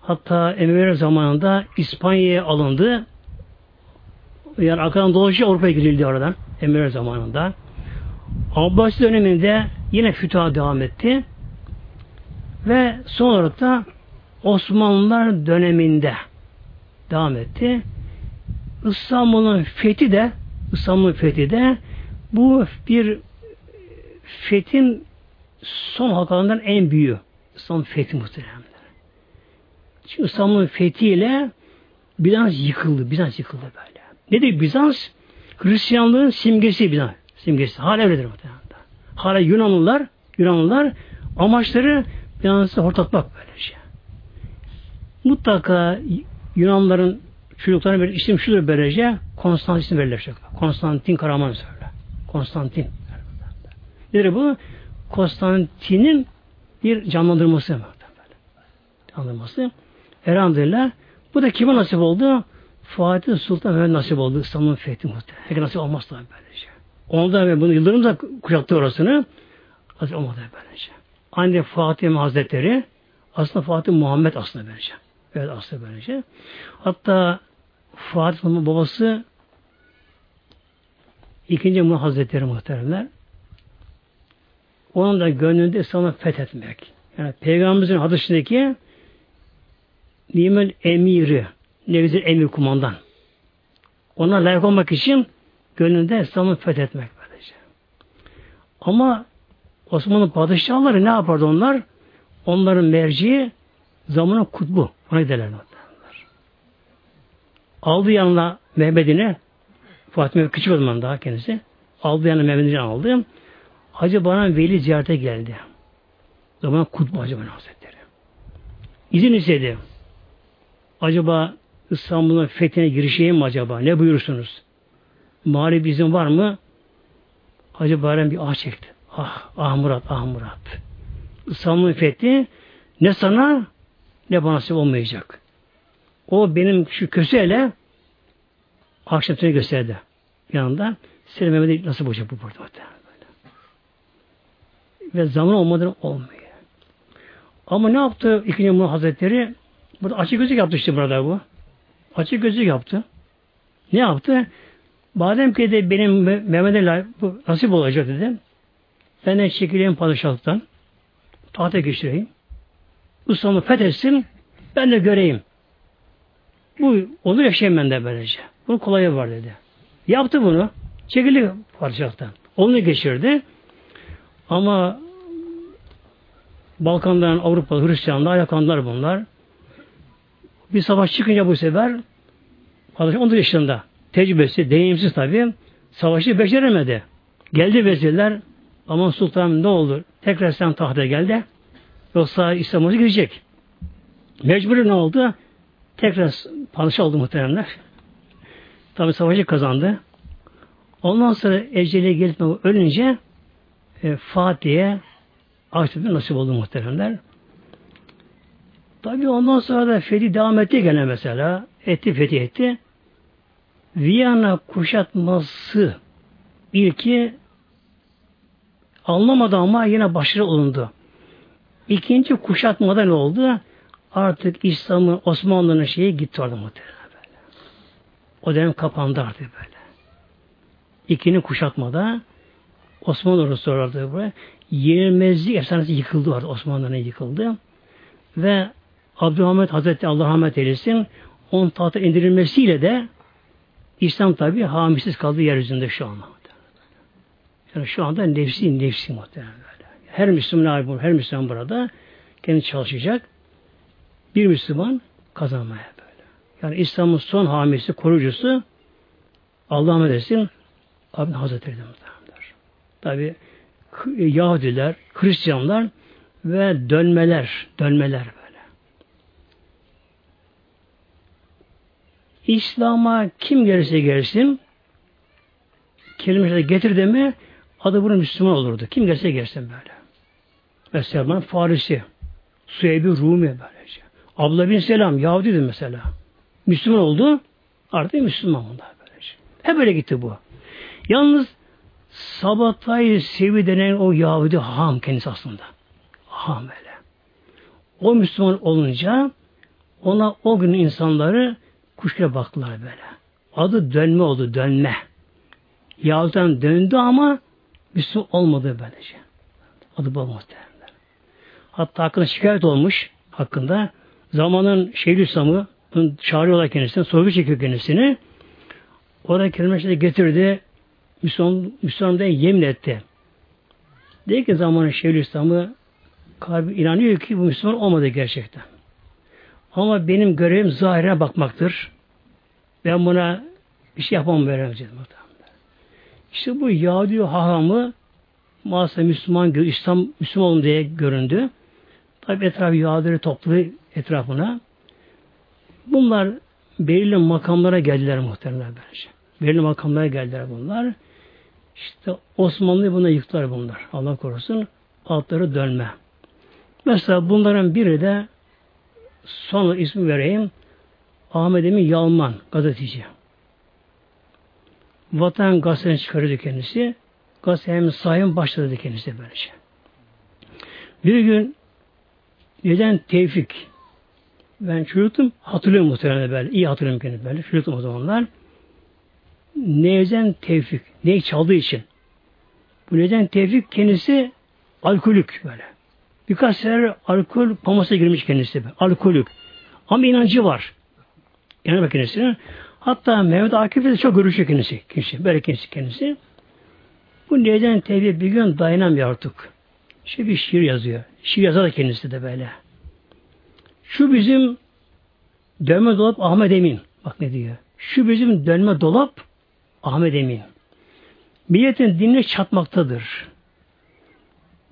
[SPEAKER 1] Hatta Emeviler zamanında İspanya'ya alındı. Yani arkadan dolaşıyor Avrupa'ya gidildi oradan. Emeviler zamanında. Abbasi döneminde yine fütuha devam etti. Ve son olarak da Osmanlılar döneminde devam etti. İstanbul'un fethi de İstanbul'un fethi de bu bir fethin son halkalarından en büyüğü. İstanbul fethi muhtemelen. Çünkü İstanbul'un fethiyle Bizans yıkıldı. Bizans yıkıldı böyle. Nedir Bizans? Hristiyanlığın simgesi Bizans. Simgesi. Hala öyledir muhtemelen. Hala Yunanlılar Yunanlılar amaçları Bizans'ı hortatmak böylece mutlaka Yunanların çocuklarına bir isim şudur böylece Konstantin verilir. Konstantin Karaman söyle. Konstantin. Nedir bu? Konstantin'in bir canlandırması. Canlandırması. Elhamdülillah. Bu da kime nasip oldu? Fatih Sultan Mehmet nasip oldu. İstanbul'un fethi muhtemelen. Peki nasip olmaz tabi böylece. Onu da bunu Yıldırım da kuşattı orasını. Nasip olmadı böylece. Aynı Fatih Hazretleri aslında Fatih Muhammed aslında böylece. Evet aslında böylece. Hatta Fatih Sultan'ın babası ikinci Muhammed Hazretleri muhteremler onun da gönlünde İslam'ı fethetmek. Yani Peygamberimizin hadisindeki nimel emiri ne güzel emir kumandan. Ona layık olmak için gönlünde İslam'ı fethetmek böylece. Ama Osmanlı padişahları ne yapardı onlar? Onların merciği zamanın kutbu. Ona giderler. Aldı yanına Mehmet'ine Fatime küçük o zaman daha kendisi. Aldı yanına Mehmet'ini aldı. Hacı bana veli ziyarete geldi. Zaman kutbu Hacı Bana Hazretleri. İzin istedi. Acaba İstanbul'un fethine girişeyim mi acaba? Ne buyurursunuz? Mali bir izin var mı? Hacı Bayram bir ah çekti. Ah, ah Murat, ah Murat. İstanbul'un fethi ne sana ne bana nasip olmayacak. O benim şu köseyle akşam seni gösterdi. Yanında Selim Mehmet'e nasıl olacak bu burada? Böyle. Ve zaman olmadan olmuyor. Ama ne yaptı ikinci Muhammed Hazretleri? Burada açık gözlük yaptı işte burada bu. Açık gözlük yaptı. Ne yaptı? Badem ki de benim Mehmet'e bu nasip olacak dedi. Ben de çekileyim padişahlıktan. Tahta geçireyim. İslam'ı fethetsin, ben de göreyim. Bu olur yaşayayım ben de böylece. Bunun kolayı var dedi. Yaptı bunu. Çekildi padişahtan. Onu geçirdi. Ama Balkan'dan Avrupa Hristiyanlar, yakanlar bunlar. Bir savaş çıkınca bu sefer padişah 10 yaşında tecrübesi, deneyimsiz tabi savaşı beceremedi. Geldi vezirler aman sultanım ne olur tekrar sen tahta geldi. Yoksa İslam'a girecek. Mecburi ne oldu? Tekrar padişah oldu muhteremler. Tabi savaşı kazandı. Ondan sonra eceli gelip ölünce e, Fatih'e Akşebi nasip oldu muhteremler. Tabi ondan sonra da fethi devam etti gene mesela. Etti fethi etti. Viyana kuşatması ilki Anlamadı ama yine başarılı olundu. İkinci kuşatmada ne oldu? Artık İslam'ın Osmanlı'nın şeyi gitti orada muhtemelen böyle. O dönem kapandı artık böyle. İkinci kuşatmada Osmanlı ordusu orada böyle. Yenilmezlik efsanesi yıkıldı orada. Osmanlı'nın yıkıldı. Ve Abdülhamid Hazreti Allah rahmet eylesin onun tahta indirilmesiyle de İslam tabi hamisiz kaldı yeryüzünde şu anda. Yani şu anda nefsi nefsi muhtemelen. Her Müslüman her Müslüman burada kendi çalışacak. Bir Müslüman kazanmaya böyle. Yani İslam'ın son hamisi, koruyucusu Allah medesin Abin Hazretleri muhtemelenler. Tabi Yahudiler, Hristiyanlar ve dönmeler, dönmeler böyle. İslam'a kim gelirse gelsin kelimesi getirdi mi adı bunu Müslüman olurdu. Kim gelse gelsin böyle. Mesela ben Farisi, Süheybi Rumi böylece. Abla bin Selam Yahudi'di mesela. Müslüman oldu. Artık Müslüman bunlar böylece. Hep böyle gitti bu. Yalnız Sabatay Sevi denen o Yahudi ham kendisi aslında. Ham böyle. O Müslüman olunca ona o gün insanları kuşkaya baktılar böyle. Adı dönme oldu, dönme. Yahudi'den döndü ama Müslüman olmadı böylece. Adı bu muhtemelen. Hatta hakkında şikayet olmuş hakkında. Zamanın Şeyhülislam'ı çağırıyorlar kendisini, sorgu çekiyor kendisini. Orada kelimesini getirdi. Müslüman, Müslüman da yemin etti. Dedi ki zamanın Şeyhülislam'ı kalbi inanıyor ki bu Müslüman olmadı gerçekten. Ama benim görevim zahire bakmaktır. Ben buna bir şey yapamam veremeyeceğim. İşte bu Yahudi hahamı maalesef Müslüman, İslam Müslüman diye göründü. Tabi etrafı Yahudileri topladı etrafına. Bunlar belirli makamlara geldiler muhtemelen bence. Belirli makamlara geldiler bunlar. İşte Osmanlı'yı buna yıktılar bunlar. Allah korusun. Altları dönme. Mesela bunların biri de son ismi vereyim. Ahmet Emin Yalman gazeteci. Vatan gazetesini çıkarıyordu kendisi. Gazetenin sahibin başladı kendisi böylece. Bir gün neden Tevfik ben çocuktum hatırlıyorum muhtemelen böyle. iyi hatırlıyorum kendimi böyle. Çocuktum o zamanlar. Nevzen Tevfik. Ne çaldığı için. Bu neden Tevfik kendisi alkolük böyle. Birkaç sefer alkol pamasına girmiş kendisi. Alkolük. Ama inancı var. Yani kendisine. Hatta Mehmet Akif de çok görüşüyor kendisi. kendisi. Böyle kendisi kendisi. Bu neden Tevfik bir gün dayanamıyor artık. İşte bir şiir yazıyor. Şiir yazar kendisi de böyle. Şu bizim dönme dolap Ahmet Emin. Bak ne diyor. Şu bizim dönme dolap Ahmet Emin. Milletin dinine çatmaktadır.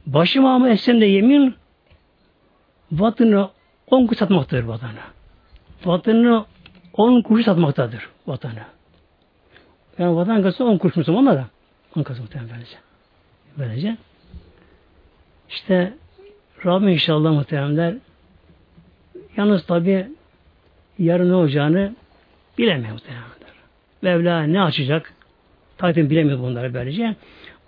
[SPEAKER 1] Başıma ama etsem yemin vatanı on kuş satmaktadır vatanı. Vatanı on kuş satmaktadır vatanı. Yani vatan kası on kuş Müslümanlar da. On kası muhtemelen böylece. Böylece. İşte Rabbim inşallah muhteremler yalnız tabi yarın ne olacağını bilemiyor muhteremler. Mevla ne açacak? Tabii bilemiyor bunları böylece.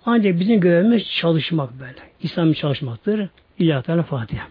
[SPEAKER 1] Ancak bizim görevimiz çalışmak böyle. İslam'ı çalışmaktır. İlahi Teala Fatiha.